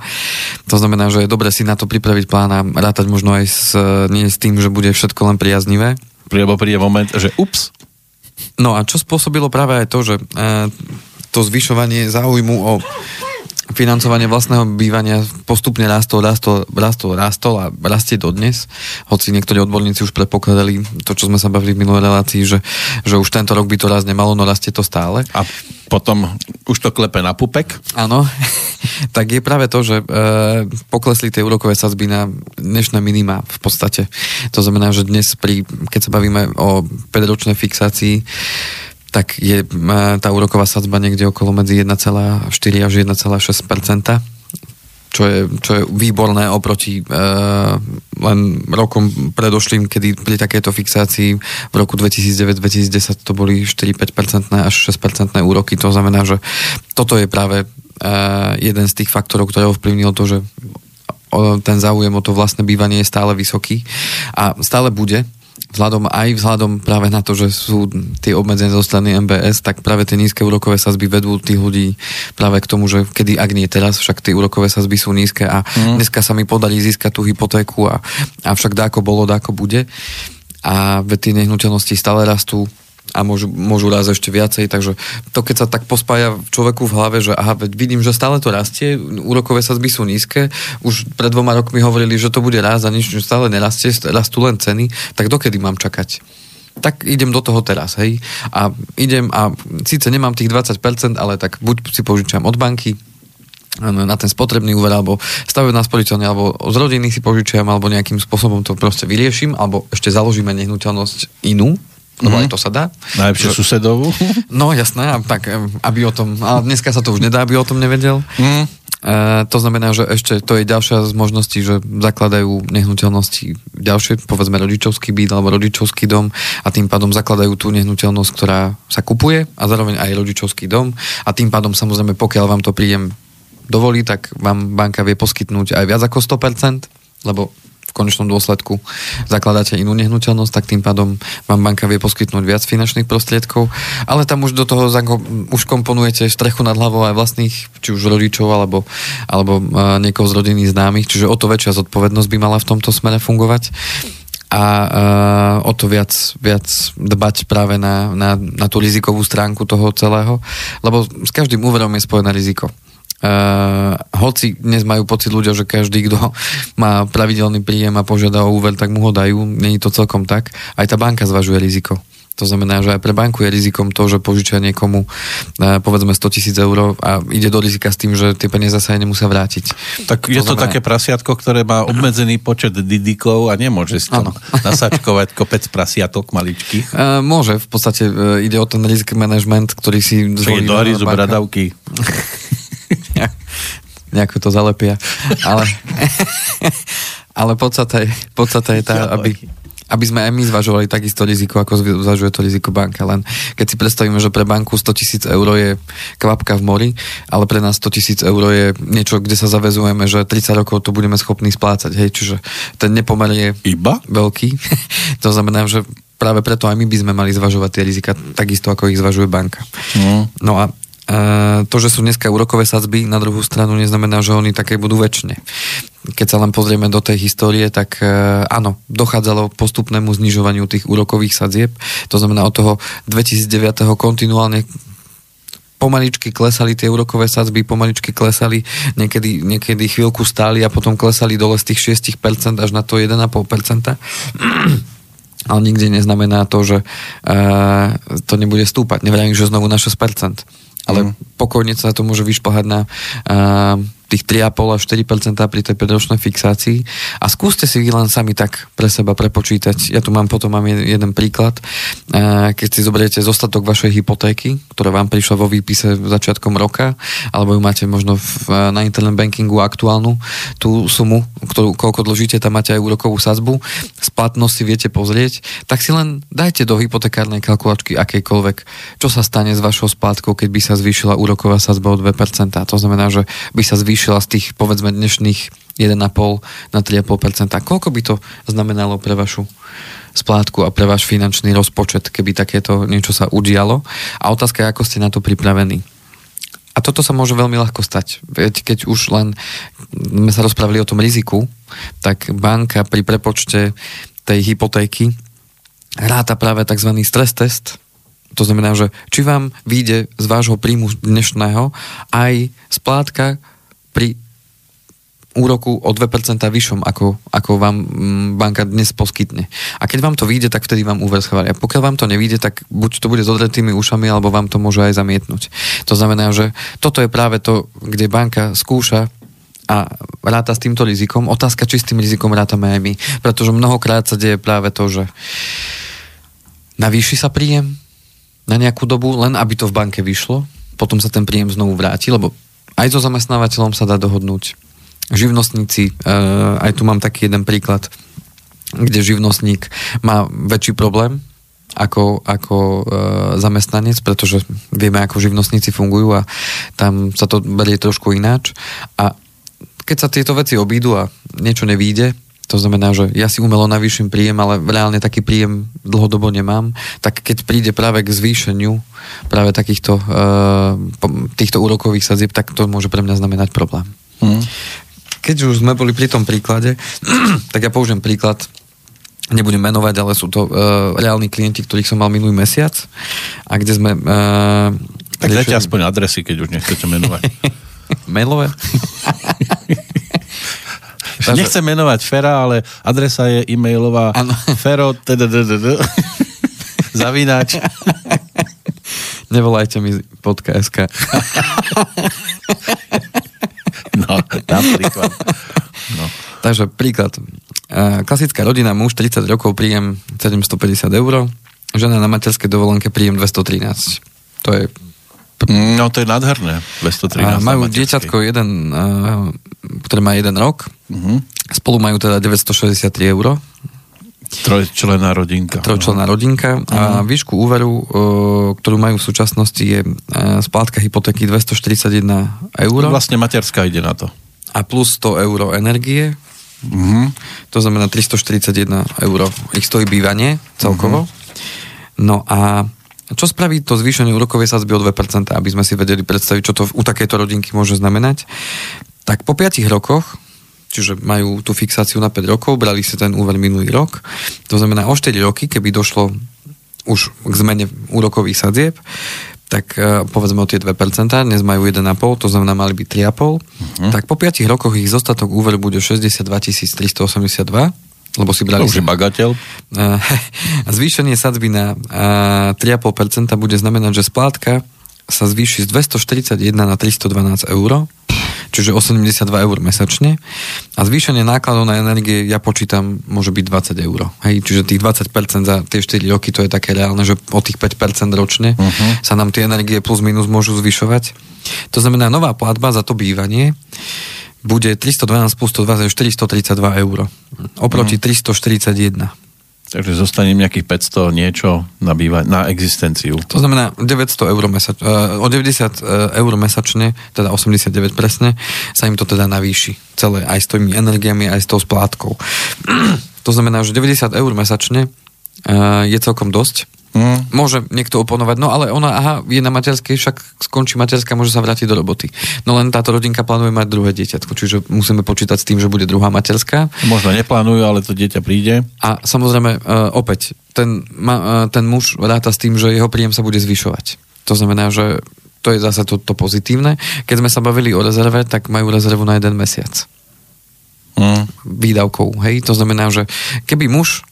To znamená, že je dobre si na to pripraviť plán a rátať možno aj s, nie s tým, že bude všetko len priaznivé. Lebo príde moment, že ups, No a čo spôsobilo práve aj to, že e, to zvyšovanie záujmu o financovanie vlastného bývania postupne rastol, rastol, rastol, rastol a rastie dodnes. Hoci niektorí odborníci už predpokladali to, čo sme sa bavili v minulej relácii, že, že už tento rok by to raz nemalo, no rastie to stále. A potom už to klepe na pupek. Áno, <laughs> tak je práve to, že e, poklesli tie úrokové sadzby na dnešné minima v podstate. To znamená, že dnes, pri, keď sa bavíme o 5-ročnej fixácii, tak je tá úroková sadzba niekde okolo medzi 1,4 až 1,6% čo je, čo je výborné oproti e, len rokom predošlým, kedy pri takejto fixácii v roku 2009-2010 to boli 4-5% až 6% úroky. To znamená, že toto je práve e, jeden z tých faktorov, ktoré ovplyvnil to, že ten záujem o to vlastné bývanie je stále vysoký a stále bude, vzhľadom aj vzhľadom práve na to, že sú tie obmedzenia zo strany MBS, tak práve tie nízke úrokové sazby vedú tých ľudí práve k tomu, že kedy, ak nie teraz, však tie úrokové sazby sú nízke a mm. dneska sa mi podarí získať tú hypotéku a, a však dáko bolo, dáko bude a tie nehnuteľnosti stále rastú a môžu, môžu raz ešte viacej, takže to keď sa tak pospája človeku v hlave, že aha, vidím, že stále to rastie, úrokové sadzby sú nízke, už pred dvoma rokmi hovorili, že to bude raz a nič stále nerastie, rastú len ceny, tak dokedy mám čakať? tak idem do toho teraz, hej. A idem a síce nemám tých 20%, ale tak buď si požičam od banky, na ten spotrebný úver, alebo stavebná sporiteľne, alebo z rodiny si požičiam, alebo nejakým spôsobom to proste vyriešim, alebo ešte založíme nehnuteľnosť inú, lebo mm-hmm. aj to sa dá. Najlepšie že... susedovú. <laughs> No jasné, tak aby o tom, ale dneska sa to už nedá, aby o tom nevedel. Mm. E, to znamená, že ešte to je ďalšia z možností, že zakladajú nehnuteľnosti ďalšie, povedzme rodičovský byt alebo rodičovský dom a tým pádom zakladajú tú nehnuteľnosť, ktorá sa kupuje a zároveň aj rodičovský dom a tým pádom samozrejme, pokiaľ vám to príjem dovolí, tak vám banka vie poskytnúť aj viac ako 100%, lebo v konečnom dôsledku zakladáte inú nehnuteľnosť, tak tým pádom vám banka vie poskytnúť viac finančných prostriedkov, ale tam už do toho už komponujete strechu nad hlavou aj vlastných, či už rodičov alebo, alebo niekoho z rodiny známych, čiže o to väčšia zodpovednosť by mala v tomto smere fungovať. A uh, o to viac, viac dbať práve na, na, na tú rizikovú stránku toho celého, lebo s každým úverom je spojené riziko. Uh, hoci dnes majú pocit ľudia, že každý, kto má pravidelný príjem a požiada o úver, tak mu ho dajú. Není to celkom tak. Aj tá banka zvažuje riziko. To znamená, že aj pre banku je rizikom to, že požičia niekomu uh, povedzme 100 tisíc eur a ide do rizika s tým, že tie peniaze sa aj nemusia vrátiť. Tak je to, to znamená... také prasiatko, ktoré má obmedzený počet didikov a nemôže si tam <laughs> nasačkovať kopec prasiatok maličkých. Uh, môže, v podstate ide o ten risk management, ktorý si zvolí. do bradavky. <laughs> nejako to zalepia. Ale, <laughs> ale podstate, podstate je tá, aby, aby sme aj my zvažovali takisto riziko, ako zvažuje to riziko banka. Len keď si predstavíme, že pre banku 100 tisíc eur je kvapka v mori, ale pre nás 100 tisíc eur je niečo, kde sa zavezujeme, že 30 rokov to budeme schopní splácať. Hej, čiže ten nepomer je Iba? veľký. <laughs> to znamená, že práve preto aj my by sme mali zvažovať tie rizika takisto, ako ich zvažuje banka. Mm. No a to, že sú dneska úrokové sadzby, na druhú stranu neznamená, že oni také budú väčšine. Keď sa len pozrieme do tej histórie, tak e, áno, dochádzalo postupnému znižovaniu tých úrokových sadzieb. To znamená od toho 2009. kontinuálne pomaličky klesali tie úrokové sadzby, pomaličky klesali, niekedy, niekedy chvíľku stáli a potom klesali dole z tých 6% až na to 1,5%. <clears throat> Ale nikde neznamená to, že uh, to nebude stúpať. Nevrajím, že znovu na 6% ale mm. pokojne sa to môže vyšplhať na uh, tých 3,5 až 4% pri tej 5 fixácii a skúste si vy len sami tak pre seba prepočítať. Ja tu mám potom mám jeden príklad. Keď si zoberiete zostatok vašej hypotéky, ktorá vám prišla vo výpise začiatkom roka, alebo ju máte možno v, na internet bankingu aktuálnu, tú sumu, ktorú, koľko dlžíte, tam máte aj úrokovú sadzbu, splatnosť si viete pozrieť, tak si len dajte do hypotekárnej kalkulačky akejkoľvek, čo sa stane s vašou splátkou, keď by sa zvýšila úroková sadzba o 2%. To znamená, že by sa zvýšila zvýšila z tých, povedzme, dnešných 1,5 na 3,5%. Koľko by to znamenalo pre vašu splátku a pre váš finančný rozpočet, keby takéto niečo sa udialo? A otázka je, ako ste na to pripravení. A toto sa môže veľmi ľahko stať. Veď keď už len sme sa rozprávali o tom riziku, tak banka pri prepočte tej hypotéky ráta práve tzv. stres test, to znamená, že či vám vyjde z vášho príjmu dnešného aj splátka, pri úroku o 2% vyššom, ako, ako vám mm, banka dnes poskytne. A keď vám to vyjde, tak vtedy vám úver schvália. Pokiaľ vám to nevyjde, tak buď to bude s odretými ušami, alebo vám to môže aj zamietnúť. To znamená, že toto je práve to, kde banka skúša a ráta s týmto rizikom. Otázka, či s tým rizikom rátame aj my. Pretože mnohokrát sa deje práve to, že navýši sa príjem na nejakú dobu, len aby to v banke vyšlo, potom sa ten príjem znovu vráti, lebo aj so zamestnávateľom sa dá dohodnúť. Živnostníci, uh, aj tu mám taký jeden príklad, kde živnostník má väčší problém ako, ako uh, zamestnanec, pretože vieme, ako živnostníci fungujú a tam sa to berie trošku ináč. A keď sa tieto veci obídu a niečo nevíde, to znamená, že ja si umelo navýšim príjem, ale reálne taký príjem dlhodobo nemám, tak keď príde práve k zvýšeniu práve takýchto uh, týchto úrokových sadzieb, tak to môže pre mňa znamenať problém. Mm. Keď už sme boli pri tom príklade, <clears throat> tak ja použijem príklad nebudem menovať, ale sú to uh, reálni klienti, ktorých som mal minulý mesiac a kde sme... Uh, tak dajte aspoň adresy, keď už nechcete menovať. <laughs> <laughs> Mailové? Takže... Nechcem menovať Fera, ale adresa je e-mailová ano. fero zavínač Nevolajte mi pod KSK. no, napríklad. No. Takže príklad. Klasická rodina, muž 30 rokov, príjem 750 eur, žena na materskej dovolenke príjem 213. To je No to je nádherné, 213. A majú dieťatko jeden, ktoré má jeden rok. Uh-huh. Spolu majú teda 963 eur. Trojčlená rodinka. Trojčlená no. rodinka a uh-huh. výšku úveru, ktorú majú v súčasnosti je splátka hypotéky 241 eur. Vlastne materská ide na to. A plus 100 eur energie. Uh-huh. To znamená 341 eur. Ich stojí bývanie celkovo. Uh-huh. No a čo spraví to zvýšenie úrokovej sadzby o 2%, aby sme si vedeli predstaviť, čo to u takejto rodinky môže znamenať? Tak po 5 rokoch, čiže majú tú fixáciu na 5 rokov, brali si ten úver minulý rok, to znamená o 4 roky, keby došlo už k zmene úrokových sadzieb, tak uh, povedzme o tie 2%, dnes majú 1,5, to znamená mali by 3,5, uh-huh. tak po 5 rokoch ich zostatok úveru bude 62 382 lebo si brali... To už je bagateľ. <laughs> Zvýšenie sadzby na 3,5% bude znamenať, že splátka sa zvýši z 241 na 312 eur, čiže 82 eur mesačne. A zvýšenie nákladov na energie, ja počítam, môže byť 20 eur. Hej, čiže tých 20% za tie 4 roky, to je také reálne, že o tých 5% ročne uh-huh. sa nám tie energie plus minus môžu zvyšovať. To znamená, nová platba za to bývanie bude 312 plus 120, 432 eur. Oproti mm. 341. Takže zostane nejakých 500 niečo na, býva- na existenciu. To znamená 900 eur mesač- uh, o 90 uh, eur mesačne, teda 89 presne, sa im to teda navýši. Celé, aj s tými energiami, aj s tou splátkou. <clears throat> to znamená, že 90 eur mesačne uh, je celkom dosť Mm. Môže niekto oponovať, no ale ona, aha, je na materskej, však skončí materská, môže sa vrátiť do roboty. No len táto rodinka plánuje mať druhé dieťatko, čiže musíme počítať s tým, že bude druhá materská. Možno neplánujú, ale to dieťa príde. A samozrejme, uh, opäť, ten, uh, ten muž ráta s tým, že jeho príjem sa bude zvyšovať. To znamená, že to je zase to, to pozitívne. Keď sme sa bavili o rezerve, tak majú rezervu na jeden mesiac. Mm. Výdavkou, hej? To znamená, že keby muž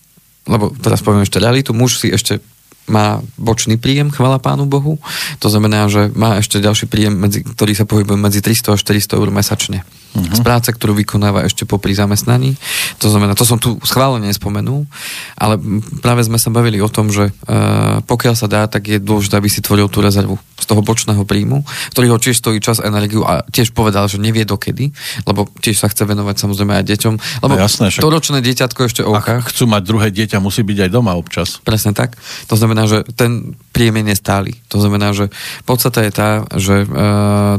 lebo teraz poviem ešte realitu, muž si ešte má bočný príjem, chvala pánu Bohu. To znamená, že má ešte ďalší príjem, medzi, ktorý sa pohybuje medzi 300 a 400 eur mesačne. Uh-huh. Z práce, ktorú vykonáva ešte popri zamestnaní. To znamená, to som tu schválne nespomenul, ale práve sme sa bavili o tom, že uh, pokiaľ sa dá, tak je dôležité, aby si tvoril tú rezervu z toho bočného príjmu, ktorý ho tiež stojí čas, energiu a tiež povedal, že nevie dokedy, lebo tiež sa chce venovať samozrejme aj deťom. Lebo no jasné, však... to ročné dieťatko ešte OK. Ak chcú mať druhé dieťa, musí byť aj doma občas. Presne tak. To znamená, znamená, že ten príjem je nestály. To znamená, že podstata je tá, že e,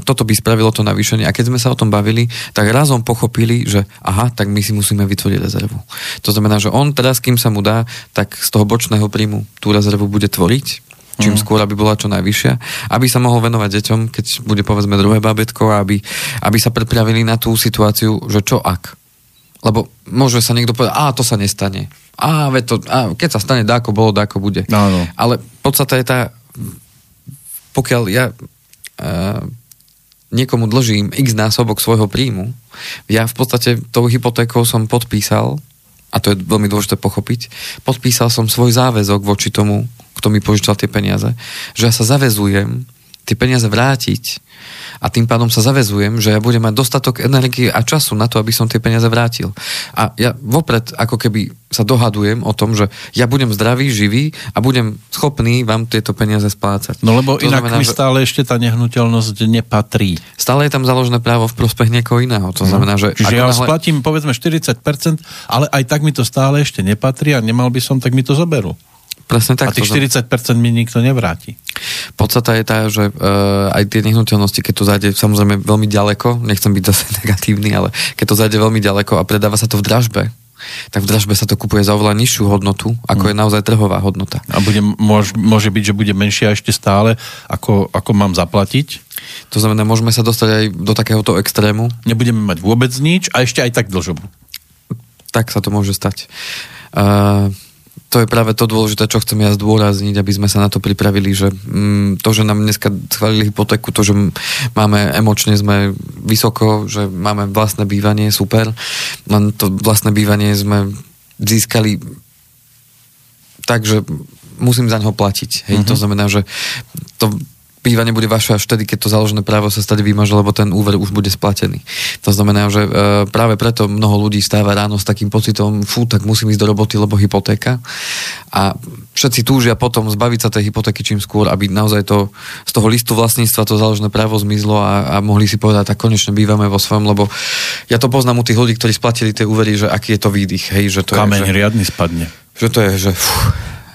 toto by spravilo to navýšenie. A keď sme sa o tom bavili, tak razom pochopili, že aha, tak my si musíme vytvoriť rezervu. To znamená, že on teraz, kým sa mu dá, tak z toho bočného príjmu tú rezervu bude tvoriť, čím mm. skôr, aby bola čo najvyššia, aby sa mohol venovať deťom, keď bude povedzme druhé babetko, aby, aby sa pripravili na tú situáciu, že čo ak. Lebo môže sa niekto povedať, a to sa nestane a, to, a keď sa stane dáko bolo, dáko bude. No, no. Ale podstata je tá, pokiaľ ja uh, niekomu dlžím x násobok svojho príjmu, ja v podstate tou hypotékou som podpísal, a to je veľmi dôležité pochopiť, podpísal som svoj záväzok voči tomu, kto mi požičal tie peniaze, že ja sa zavezujem tie peniaze vrátiť a tým pádom sa zavezujem, že ja budem mať dostatok energie a času na to, aby som tie peniaze vrátil. A ja vopred ako keby sa dohadujem o tom, že ja budem zdravý, živý a budem schopný vám tieto peniaze splácať. No lebo to inak znamená, mi stále ešte tá nehnuteľnosť nepatrí. Stále je tam založené právo v prospech niekoho iného. To mhm. znamená, že... Čiže ja náhle... splatím povedzme 40%, ale aj tak mi to stále ešte nepatrí a nemal by som, tak mi to zoberú. Presne tak. A tých 40% mi nikto nevráti. Podstata je tá, že uh, aj tie nehnuteľnosti, keď to zajde samozrejme veľmi ďaleko, nechcem byť zase <laughs> negatívny, ale keď to zajde veľmi ďaleko a predáva sa to v dražbe, tak v dražbe sa to kupuje za oveľa nižšiu hodnotu, ako hmm. je naozaj trhová hodnota. A bude, môž, môže byť, že bude menšia ešte stále, ako, ako mám zaplatiť? To znamená, môžeme sa dostať aj do takéhoto extrému. Nebudeme mať vôbec nič a ešte aj tak dlžobu. Tak sa to môže stať. Uh, to je práve to dôležité, čo chcem ja zdôrazniť, aby sme sa na to pripravili, že mm, to, že nám dneska schválili hypotéku, to, že máme emočne sme vysoko, že máme vlastné bývanie, super, len to vlastné bývanie sme získali tak, že musím za ňo platiť. Hej? Uh-huh. To mhm. znamená, že to bývanie bude vaše až vtedy, keď to založené právo sa stade vymaže, lebo ten úver už bude splatený. To znamená, že e, práve preto mnoho ľudí stáva ráno s takým pocitom, fú, tak musím ísť do roboty, lebo hypotéka. A všetci túžia potom zbaviť sa tej hypotéky čím skôr, aby naozaj to z toho listu vlastníctva to založené právo zmizlo a, a mohli si povedať, tak konečne bývame vo svojom, lebo ja to poznám u tých ľudí, ktorí splatili tie úvery, že aký je to výdych, hej, že to Kameň je, že, riadny spadne. Že to je, že fú,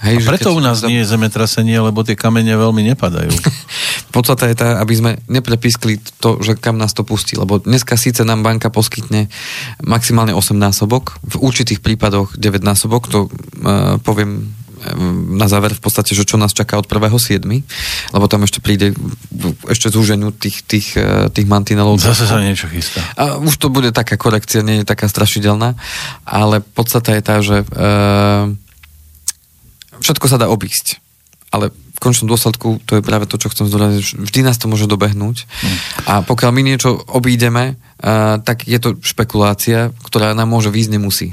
Hej, a preto u nás nie je zemetrasenie, lebo tie kamene veľmi nepadajú. <laughs> Podstata je tá, aby sme neprepískli to, že kam nás to pustí, lebo dneska síce nám banka poskytne maximálne 8 násobok, v určitých prípadoch 9 násobok, to uh, poviem e, na záver v podstate, že čo nás čaká od 1.7., lebo tam ešte príde ešte zúženiu tých, tých, e, tých mantinelov. Zase sa niečo chystá. A už to bude taká korekcia, nie je taká strašidelná, ale podstata je tá, že uh, všetko sa dá obísť. Ale v končnom dôsledku to je práve to, čo chcem zdôrazniť. Vždy nás to môže dobehnúť. Mm. A pokiaľ my niečo obídeme, uh, tak je to špekulácia, ktorá nám môže výjsť, nemusí.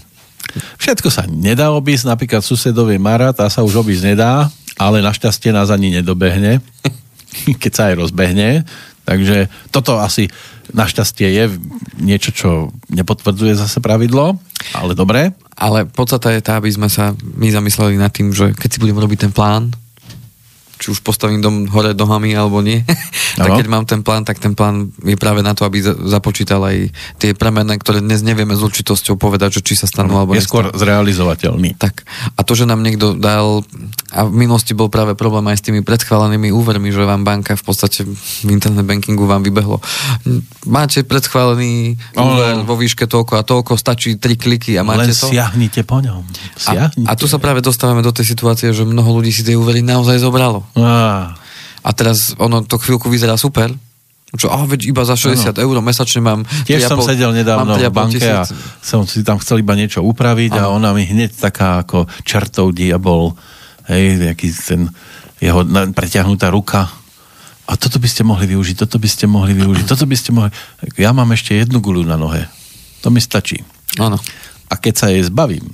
Všetko sa nedá obísť, napríklad susedovie Mara, tá sa už obísť nedá, ale našťastie nás ani nedobehne, <laughs> keď sa aj rozbehne. Takže toto asi našťastie je niečo, čo nepotvrdzuje zase pravidlo, ale dobre. Ale podstata je tá, aby sme sa my zamysleli nad tým, že keď si budeme robiť ten plán, či už postavím dom hore nohami alebo nie. <laughs> tak keď mám ten plán, tak ten plán je práve na to, aby započítal aj tie premenné, ktoré dnes nevieme s určitosťou povedať, že či sa stanú alebo Je skôr zrealizovateľný. Tak. A to, že nám niekto dal, a v minulosti bol práve problém aj s tými predchválenými úvermi, že vám banka v podstate v internet bankingu vám vybehlo. Máte predchválený úver vo výške toľko a toľko, stačí tri kliky a máte Len to. siahnite po ňom. Siahnite. A, a tu sa práve dostávame do tej situácie, že mnoho ľudí si tie úvery naozaj zobralo. A teraz ono to chvíľku vyzerá super, čo, oh, veď iba za 60 ano. eur mesačne mám... Tiež som sedel nedávno v banke a som si tam chcel iba niečo upraviť ano. a ona mi hneď taká ako čertov diabol, hej, nejaký ten jeho preťahnutá ruka. A toto by ste mohli využiť, toto by ste mohli využiť, toto by ste mohli... Ja mám ešte jednu guľu na nohe. To mi stačí. Áno. A keď sa jej zbavím,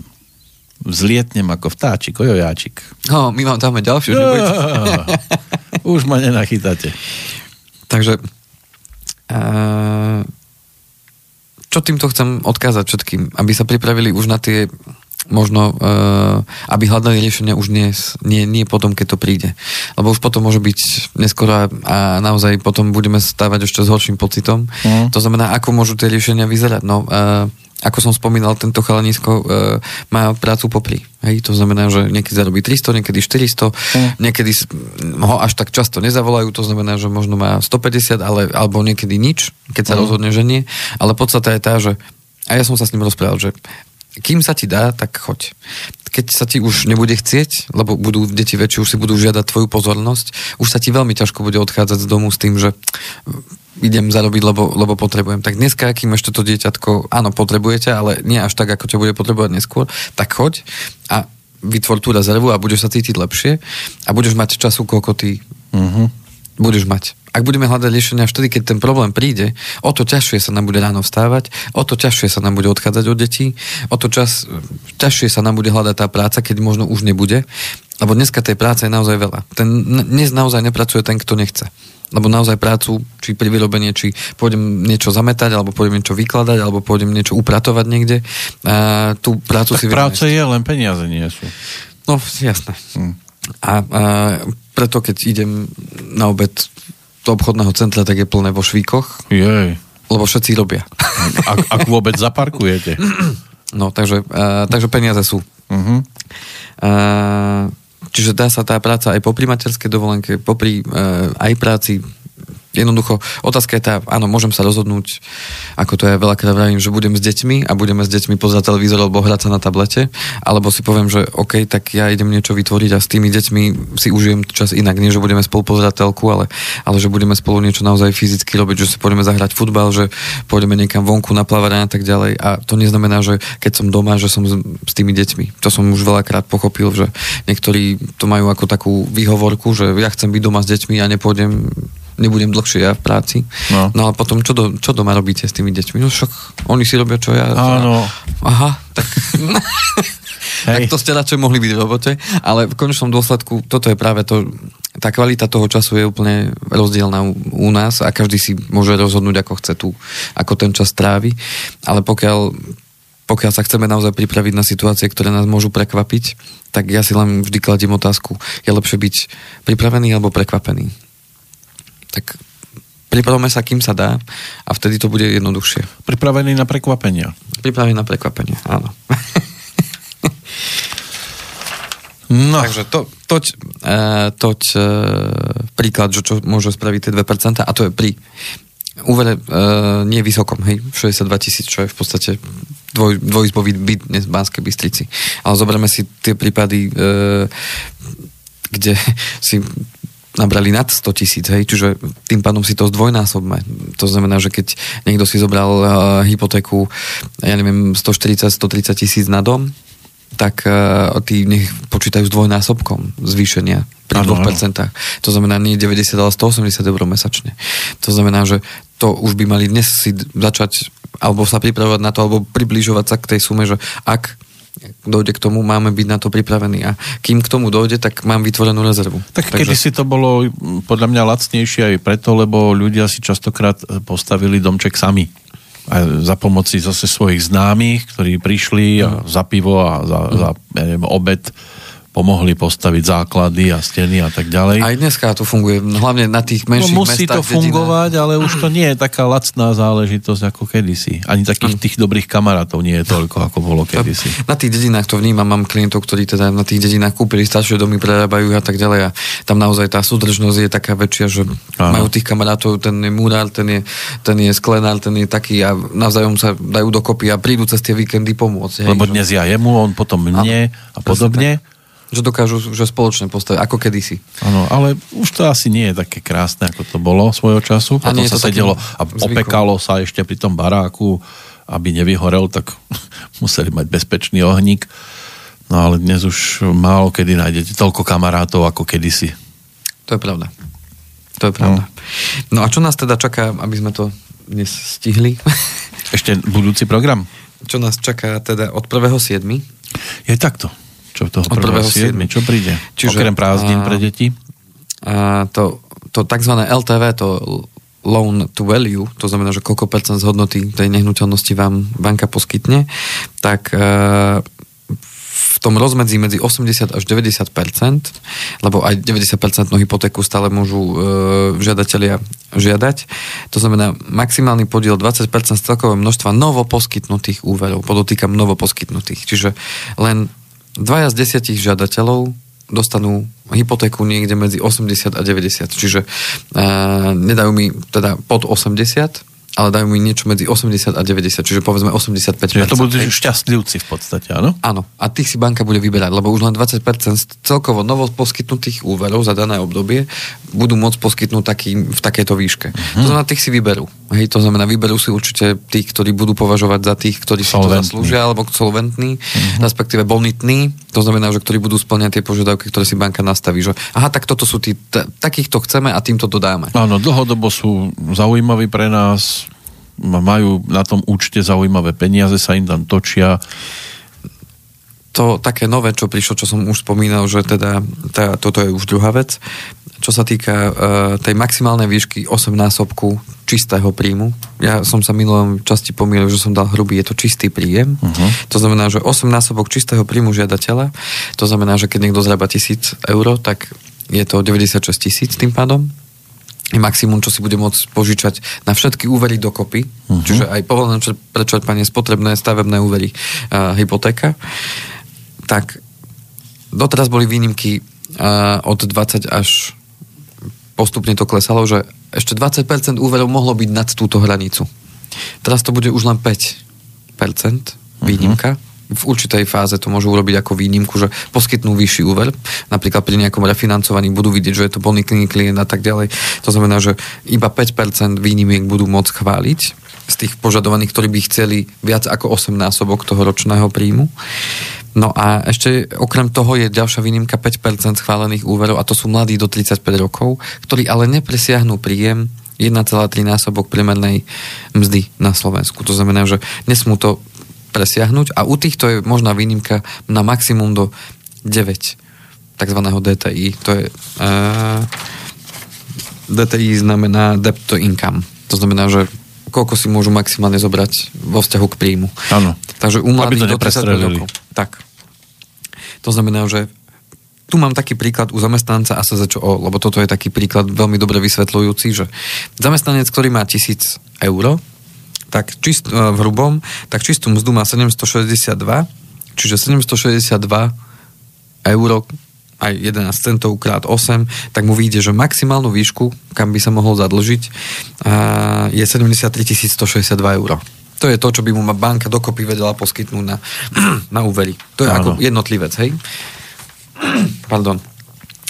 vzlietnem ako vtáčik, ojojáčik. No, my vám dáme ďalšiu, že <laughs> Už ma nenachytáte. Takže uh, čo týmto chcem odkázať všetkým, aby sa pripravili už na tie možno, uh, aby hľadali riešenia už dnes, nie, nie potom, keď to príde. Lebo už potom môže byť neskoro a, naozaj potom budeme stávať ešte s horším pocitom. Mm. To znamená, ako môžu tie riešenia vyzerať. No, uh, ako som spomínal, tento chalanisko e, má prácu popri. Hej, to znamená, že niekedy zarobí 300, niekedy 400, mm. niekedy ho až tak často nezavolajú, to znamená, že možno má 150, ale, alebo niekedy nič, keď sa mm. rozhodne, že nie. Ale podstata je tá, že a ja som sa s ním rozprával, že kým sa ti dá, tak choď. Keď sa ti už nebude chcieť, lebo budú deti väčšie, už si budú žiadať tvoju pozornosť, už sa ti veľmi ťažko bude odchádzať z domu s tým, že idem zarobiť, lebo, lebo potrebujem. Tak dneska, akým ešte to dieťatko, áno, potrebujete, ale nie až tak, ako ťa bude potrebovať neskôr, tak choď a vytvor tú rezervu a budeš sa cítiť lepšie a budeš mať času, koľko ty uh-huh. Budeš mať. Ak budeme hľadať riešenia vtedy, keď ten problém príde, o to ťažšie sa nám bude ráno vstávať, o to ťažšie sa nám bude odchádzať od detí, o to čas, ťažšie sa nám bude hľadať tá práca, keď možno už nebude. Lebo dneska tej práce je naozaj veľa. Ten, dnes naozaj nepracuje ten, kto nechce lebo naozaj prácu, či pri vyrobení, či pôjdem niečo zametať, alebo pôjdem niečo vykladať, alebo pôjdem niečo upratovať niekde. A tú prácu tak si práce je, len peniaze nie sú. No, jasné. Hm. A, a preto, keď idem na obed do obchodného centra, tak je plné vo švíkoch. Jej. Lebo všetci robia. Ak, ak vôbec zaparkujete. No, takže, a, takže peniaze sú. Uh-huh. A, Čiže dá sa tá práca aj popri materskej dovolenke, popri e, aj práci, Jednoducho, otázka je tá, áno, môžem sa rozhodnúť, ako to ja veľakrát vravím, že budem s deťmi a budeme s deťmi pozerať televízor alebo hrať sa na tablete, alebo si poviem, že OK, tak ja idem niečo vytvoriť a s tými deťmi si užijem čas inak, nie že budeme spolu pozerať telku, ale, ale že budeme spolu niečo naozaj fyzicky robiť, že si pôjdeme zahrať futbal, že pôjdeme niekam vonku na a tak ďalej. A to neznamená, že keď som doma, že som s, s tými deťmi. To som už veľakrát pochopil, že niektorí to majú ako takú výhovorku, že ja chcem byť doma s deťmi a nepôjdem nebudem dlhšie ja v práci. No, no ale potom, čo, do, čo doma robíte s tými deťmi? No však oni si robia, čo ja. Áno. Aha, <laughs> tak... tak to ste radšej mohli byť v robote, ale v konečnom dôsledku toto je práve to, tá kvalita toho času je úplne rozdielna u, u nás a každý si môže rozhodnúť, ako chce tu, ako ten čas trávi, ale pokiaľ pokiaľ sa chceme naozaj pripraviť na situácie, ktoré nás môžu prekvapiť, tak ja si len vždy kladím otázku, je lepšie byť pripravený alebo prekvapený tak pripravme sa, kým sa dá a vtedy to bude jednoduchšie. Pripravený na prekvapenia. Pripravený na prekvapenia, áno. <laughs> No. Takže to, toť, uh, toť uh, príklad, že čo môže spraviť tie 2% a to je pri úvere uh, nie vysokom, hej, 62 tisíc, čo je v podstate dvoj, dvojizbový byt dnes v Banskej Bystrici. Ale zoberieme si tie prípady, uh, kde si nabrali nad 100 tisíc, hej, čiže tým pádom si to zdvojnásobme. To znamená, že keď niekto si zobral uh, hypotéku, ja neviem, 140-130 tisíc na dom, tak uh, tí nech počítajú s dvojnásobkom zvýšenia pri ano, 2%. Ano. To znamená nie 90, ale 180 eur mesačne. To znamená, že to už by mali dnes si začať alebo sa pripravovať na to, alebo približovať sa k tej sume, že ak dojde k tomu, máme byť na to pripravení. A kým k tomu dojde, tak mám vytvorenú rezervu. Tak Takže... kedy si to bolo podľa mňa lacnejšie aj preto, lebo ľudia si častokrát postavili domček sami. A za pomoci zase svojich známych, ktorí prišli a za pivo a za, mm. za ja neviem, obed pomohli postaviť základy a steny a tak ďalej. Aj dneska to funguje, hlavne na tých menších no, musí mestách, to fungovať, dedinách. ale už to nie je taká lacná záležitosť ako kedysi. Ani takých mm. tých dobrých kamarátov nie je toľko, ako bolo kedysi. Na tých dedinách to vnímam, mám klientov, ktorí teda na tých dedinách kúpili staršie domy, prerábajú a tak ďalej a tam naozaj tá súdržnosť je taká väčšia, že Áno. majú tých kamarátov, ten je murár, ten je, ten je sklenár, ten je taký a navzájom sa dajú dokopy a prídu cez tie víkendy pomôcť. Lebo hej, dnes ja jemu, on potom mne a podobne. Tak že dokážu že spoločne postaviť, ako kedysi. Áno, ale už to asi nie je také krásne, ako to bolo svojho času. Potom sa sedelo a zvykom. opekalo sa ešte pri tom baráku, aby nevyhorel, tak <laughs> museli mať bezpečný ohník. No ale dnes už málo kedy nájdete toľko kamarátov ako kedysi. To je pravda. To je pravda. No. no a čo nás teda čaká, aby sme to dnes stihli? <laughs> Ešte budúci program? Čo nás čaká teda od 1.7. Je takto. Čo toho 1.7. Čo príde? Čiže, Okrem prázdnin pre deti? A to, to tzv. LTV, to loan to value, to znamená, že koľko percent z hodnoty tej nehnuteľnosti vám banka poskytne, tak uh, v tom rozmedzi medzi 80 až 90% lebo aj 90% hypotéku stále môžu e, žiadatelia žiadať. To znamená maximálny podiel 20 z celkového množstva novoposkytnutých úverov. Podotýkam novoposkytnutých. Čiže len dvaja z desiatich žiadateľov dostanú hypotéku niekde medzi 80 a 90. Čiže uh, nedajú mi teda pod 80, ale dajú mi niečo medzi 80 a 90, čiže povedzme 85%. Čiže to budú šťastlivci v podstate, áno? Áno, a tých si banka bude vyberať, lebo už len 20% celkovo novo poskytnutých úverov za dané obdobie budú môcť poskytnúť taký, v takejto výške. Uh-huh. To znamená, tých si vyberú. Hej, to znamená, vyberú si určite tých, ktorí budú považovať za tých, ktorí si solventný. to zaslúžia, alebo solventní, uh-huh. respektíve bonitní, to znamená, že ktorí budú splňať tie požiadavky, ktoré si banka nastaví, že aha, tak toto sú tí, t- takýchto chceme a týmto to dáme. Áno, dlhodobo sú zaujímaví pre nás, majú na tom účte zaujímavé peniaze, sa im tam točia. To také nové, čo prišlo, čo som už spomínal, že teda tá, toto je už druhá vec. Čo sa týka uh, tej maximálnej výšky 8 násobku čistého príjmu, ja som sa minulom časti pomýlil, že som dal hrubý, je to čistý príjem. Uh-huh. To znamená, že 8 násobok čistého príjmu žiadateľa, to znamená, že keď niekto zrába 1000 eur, tak je to 96 tisíc tým pádom maximum, čo si bude môcť požičať na všetky úvery dokopy, uh-huh. čiže aj povolené prečerpanie spotrebné stavebné úvery, uh, hypotéka, tak doteraz boli výnimky od 20 až postupne to klesalo, že ešte 20% úverov mohlo byť nad túto hranicu. Teraz to bude už len 5% výnimka. Uh-huh v určitej fáze to môžu urobiť ako výnimku, že poskytnú vyšší úver, napríklad pri nejakom refinancovaní budú vidieť, že je to plný klient a tak ďalej. To znamená, že iba 5% výnimiek budú môcť chváliť z tých požadovaných, ktorí by chceli viac ako 8 násobok toho ročného príjmu. No a ešte okrem toho je ďalšia výnimka 5% schválených úverov a to sú mladí do 35 rokov, ktorí ale nepresiahnu príjem 1,3 násobok priemernej mzdy na Slovensku. To znamená, že nesmú to presiahnuť a u týchto je možná výnimka na maximum do 9 tzv. DTI. To je uh, DTI znamená debt to income. To znamená, že koľko si môžu maximálne zobrať vo vzťahu k príjmu. Áno. Takže u mladých do 35 rokov. Tak. To znamená, že tu mám taký príklad u zamestnanca SZČO, lebo toto je taký príklad veľmi dobre vysvetľujúci, že zamestnanec, ktorý má 1000 eur, tak čist, e, v hrubom, tak čistú mzdu má 762, čiže 762 eur aj 11 centov krát 8, tak mu vyjde, že maximálnu výšku, kam by sa mohol zadlžiť, je 73 162 eur. To je to, čo by mu banka dokopy vedela poskytnúť na, <clears throat> na úvery. To je Áno. ako jednotlivec, hej? <clears throat> Pardon.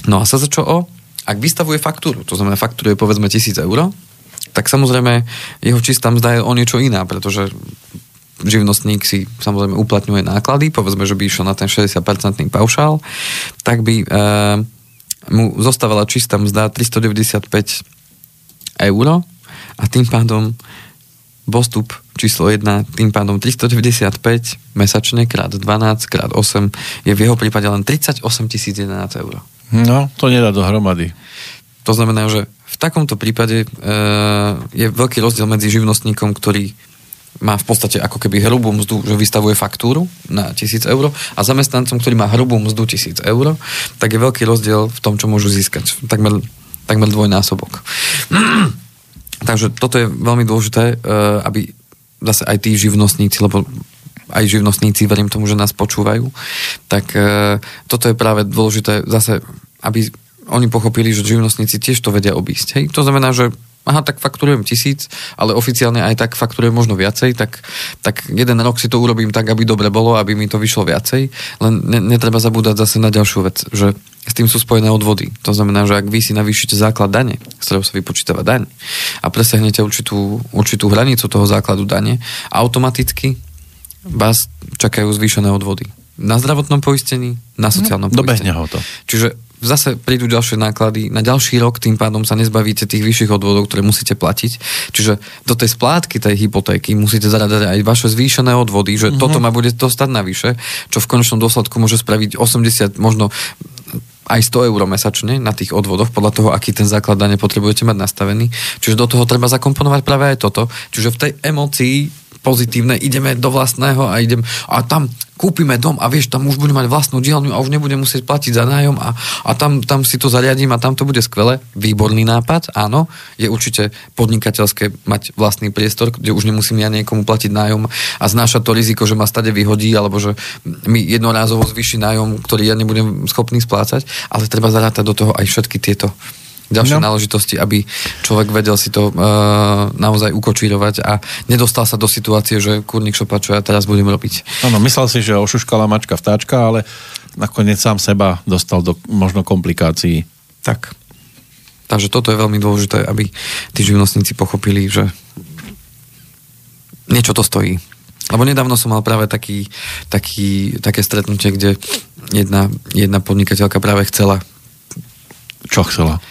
No a sa čo o? Ak vystavuje faktúru, to znamená faktúru je povedzme 1000 eur, tak samozrejme jeho čistá mzda je o niečo iná, pretože živnostník si samozrejme uplatňuje náklady, povedzme, že by išiel na ten 60% paušál, tak by e, mu zostávala čistá mzda 395 eur a tým pádom postup číslo 1, tým pádom 395 mesačne krát 12 krát 8 je v jeho prípade len 38 011 eur. No, to nedá dohromady. To znamená, že v takomto prípade e, je veľký rozdiel medzi živnostníkom, ktorý má v podstate ako keby hrubú mzdu, že vystavuje faktúru na 1000 eur a zamestnancom, ktorý má hrubú mzdu 1000 eur, tak je veľký rozdiel v tom, čo môžu získať. Takmer, takmer dvojnásobok. <clears throat> Takže toto je veľmi dôležité, e, aby zase aj tí živnostníci, lebo aj živnostníci, verím tomu, že nás počúvajú, tak e, toto je práve dôležité zase, aby oni pochopili, že živnostníci tiež to vedia obísť. Hej? To znamená, že aha, tak fakturujem tisíc, ale oficiálne aj tak fakturujem možno viacej, tak, tak jeden rok si to urobím tak, aby dobre bolo, aby mi to vyšlo viacej, len ne, netreba zabúdať zase na ďalšiu vec, že s tým sú spojené odvody. To znamená, že ak vy si navýšite základ dane, z ktorého sa vypočítava daň a presehnete určitú, určitú hranicu toho základu dane, automaticky vás čakajú zvýšené odvody. Na zdravotnom poistení, na sociálnom no, poistení. Dobehne ho to. Čiže zase prídu ďalšie náklady, na ďalší rok tým pádom sa nezbavíte tých vyšších odvodov, ktoré musíte platiť. Čiže do tej splátky tej hypotéky musíte zaradať aj vaše zvýšené odvody, že mm-hmm. toto ma bude dostať navyše, čo v konečnom dôsledku môže spraviť 80, možno aj 100 eur mesačne na tých odvodoch, podľa toho, aký ten základ dane potrebujete mať nastavený. Čiže do toho treba zakomponovať práve aj toto. Čiže v tej emocii pozitívne, ideme do vlastného a idem a tam kúpime dom a vieš, tam už budem mať vlastnú dielňu a už nebudem musieť platiť za nájom a, a tam, tam si to zariadím a tam to bude skvelé. Výborný nápad, áno. Je určite podnikateľské mať vlastný priestor, kde už nemusím ja niekomu platiť nájom a znášať to riziko, že ma stade vyhodí alebo že mi jednorázovo zvyši nájom, ktorý ja nebudem schopný splácať, ale treba zarátať do toho aj všetky tieto ďalšie no. náležitosti, aby človek vedel si to uh, naozaj ukočírovať a nedostal sa do situácie, že kurník šopa, čo ja teraz budem robiť. Áno, myslel si, že ošuškala mačka vtáčka, ale nakoniec sám seba dostal do možno komplikácií. Tak. Takže toto je veľmi dôležité, aby tí živnostníci pochopili, že niečo to stojí. Lebo nedávno som mal práve taký, taký, také stretnutie, kde jedna, jedna podnikateľka práve chcela čo chcela?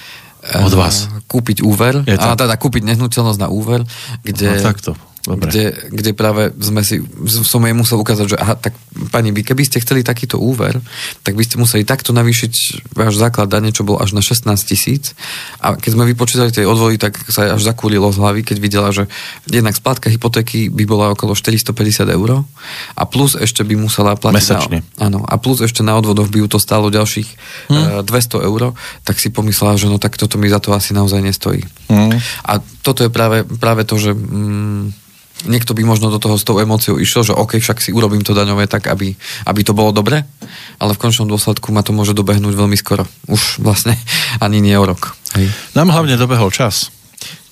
Od vás. Kúpiť úver, a teda kúpiť nehnuteľnosť na úver, kde... No, takto. Dobre. Kde, kde práve sme si, som jej musel ukázať, že aha, tak pani, vy keby ste chceli takýto úver, tak by ste museli takto navýšiť váš základ dane, čo bol až na 16 tisíc. A keď sme vypočítali tie odvody, tak sa až zakúrilo z hlavy, keď videla, že jednak splátka hypotéky by bola okolo 450 eur a plus ešte by musela platiť... Mesačne. Na, áno, a plus ešte na odvodoch by ju to stálo ďalších hmm. 200 eur, tak si pomyslela, že no tak toto mi za to asi naozaj nestojí. Hmm. A toto je práve, práve to, že... Mm, niekto by možno do toho s tou emóciou išiel, že OK, však si urobím to daňové tak, aby, aby to bolo dobre, ale v končnom dôsledku ma to môže dobehnúť veľmi skoro. Už vlastne <laughs> ani nie o rok. Hej. Nám hlavne dobehol čas.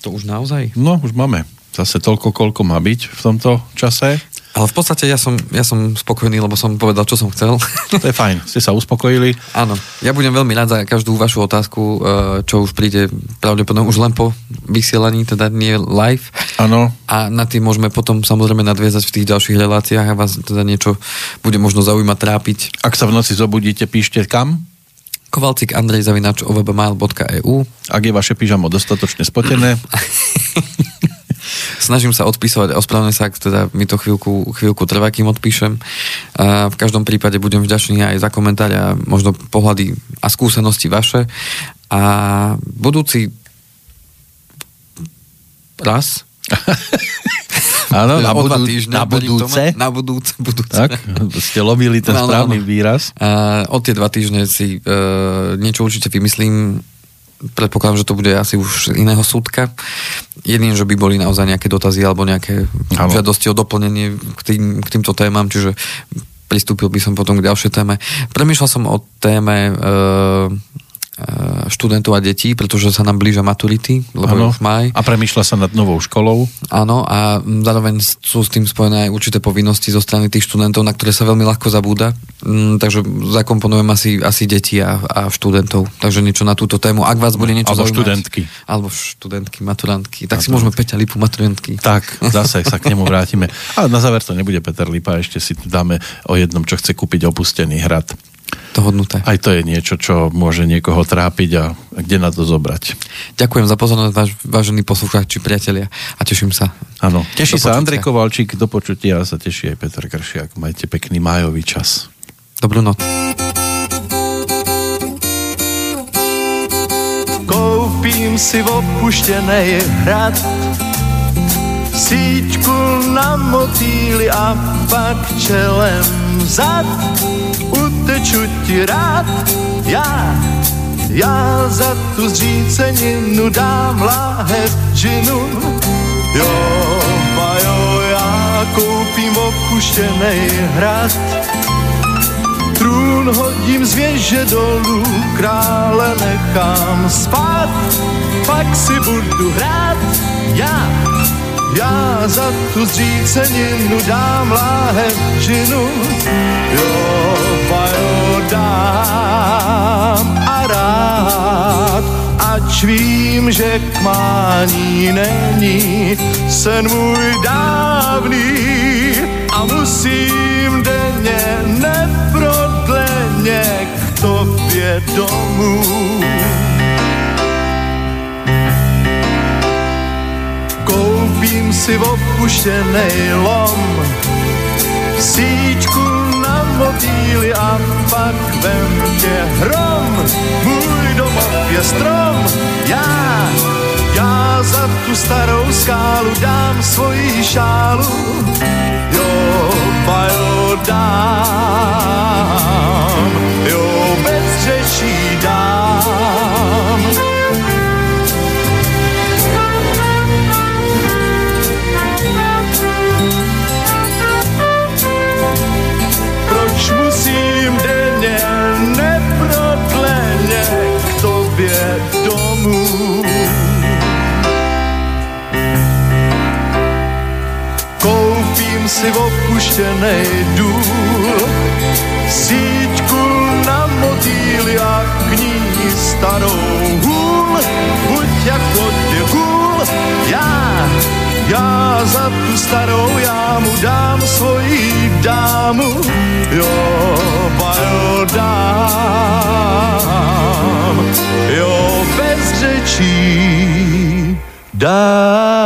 To už naozaj? No, už máme zase toľko, koľko má byť v tomto čase. Ale v podstate ja som, ja som spokojný, lebo som povedal, čo som chcel. <laughs> To je fajn, ste sa uspokojili. Áno, ja budem veľmi rád za každú vašu otázku, eh, čo už príde pravdepodobne už len po vysielaní, teda nie live. Áno. A na tým môžeme potom samozrejme nadviezať v tých ďalších reláciách a vás teda niečo bude možno zaujímať, trápiť. Ak sa v noci zobudíte, píšte kam? Kovalcik Andrej Zavinač ovbmail.eu Ak je vaše pyžamo dostatočne spotené. <laughs> Snažím sa odpísať, ospravedlňujem sa, ak teda mi to chvíľku, chvíľku trvá, kým odpíšem. A v každom prípade budem vďačný aj za komentár a možno pohľady a skúsenosti vaše. A budúci raz <laughs> Áno, Teda na, budú, týždne, na budúce. Tomu, na budúce, budúce. Tak, ste lovili ten Áno, správny áno. výraz. A od tie dva týždne si uh, niečo určite vymyslím. Predpokladám, že to bude asi už iného súdka. Jedným, že by boli naozaj nejaké dotazy alebo nejaké Áno. žiadosti o doplnenie k, tým, k týmto témam, čiže pristúpil by som potom k ďalšej téme. Premýšľal som o téme uh, študentov a detí, pretože sa nám blížia maturity, lebo Áno. už maj. A premýšľa sa nad novou školou. Áno, a zároveň sú s tým spojené aj určité povinnosti zo strany tých študentov, na ktoré sa veľmi ľahko zabúda. Takže zakomponujem asi, asi deti a, a študentov. Takže niečo na túto tému. Ak vás bude niečo Alebo zaujímať. študentky. Alebo študentky, maturantky. Tak si môžeme Peťa Lipu maturantky. Tak, zase sa k nemu <laughs> vrátime. A na záver to nebude Peter Lipa, ešte si tu dáme o jednom, čo chce kúpiť opustený hrad. Dohodnuté. Aj to je niečo, čo môže niekoho trápiť a kde na to zobrať. Ďakujem za pozornosť, váž, vážení poslucháči, priatelia. A teším sa. Áno, teší sa. Andrej Kovalčík, do počutia a sa teší aj Peter Kršiak. Majte pekný májový čas. Dobrú noc. Koupím si opuštěnej hrad, síťku na motýly a pak čelem vzad. Uteču ti rád, já, já za tu zříceninu dám láhev džinu. Jo, pa jo, já koupím opuštěnej hrad, Trůn hodím z věže dolů, krále nechám spát, pak si budu hrát já. Já za tu zříceninu dám láhev džinu, jo, pa jo, dám a rád, ač vím, že k mání není sen můj dávný a musím denně neprodleně k tobě domů. Si opuštěnej lom, síťku na motýly a pak vem tě hrom. Můj domov je strom, já, já za tu starou skálu dám svoji šálu. Jo, pa jo, dám, si opuštěnej důl, síťku na motýly a k ní starou hůl. Buď jako tě hůl, já, já za tu starou jámu dám svoji dámu. Jo, pa jo, dám, jo, bez řečí dám.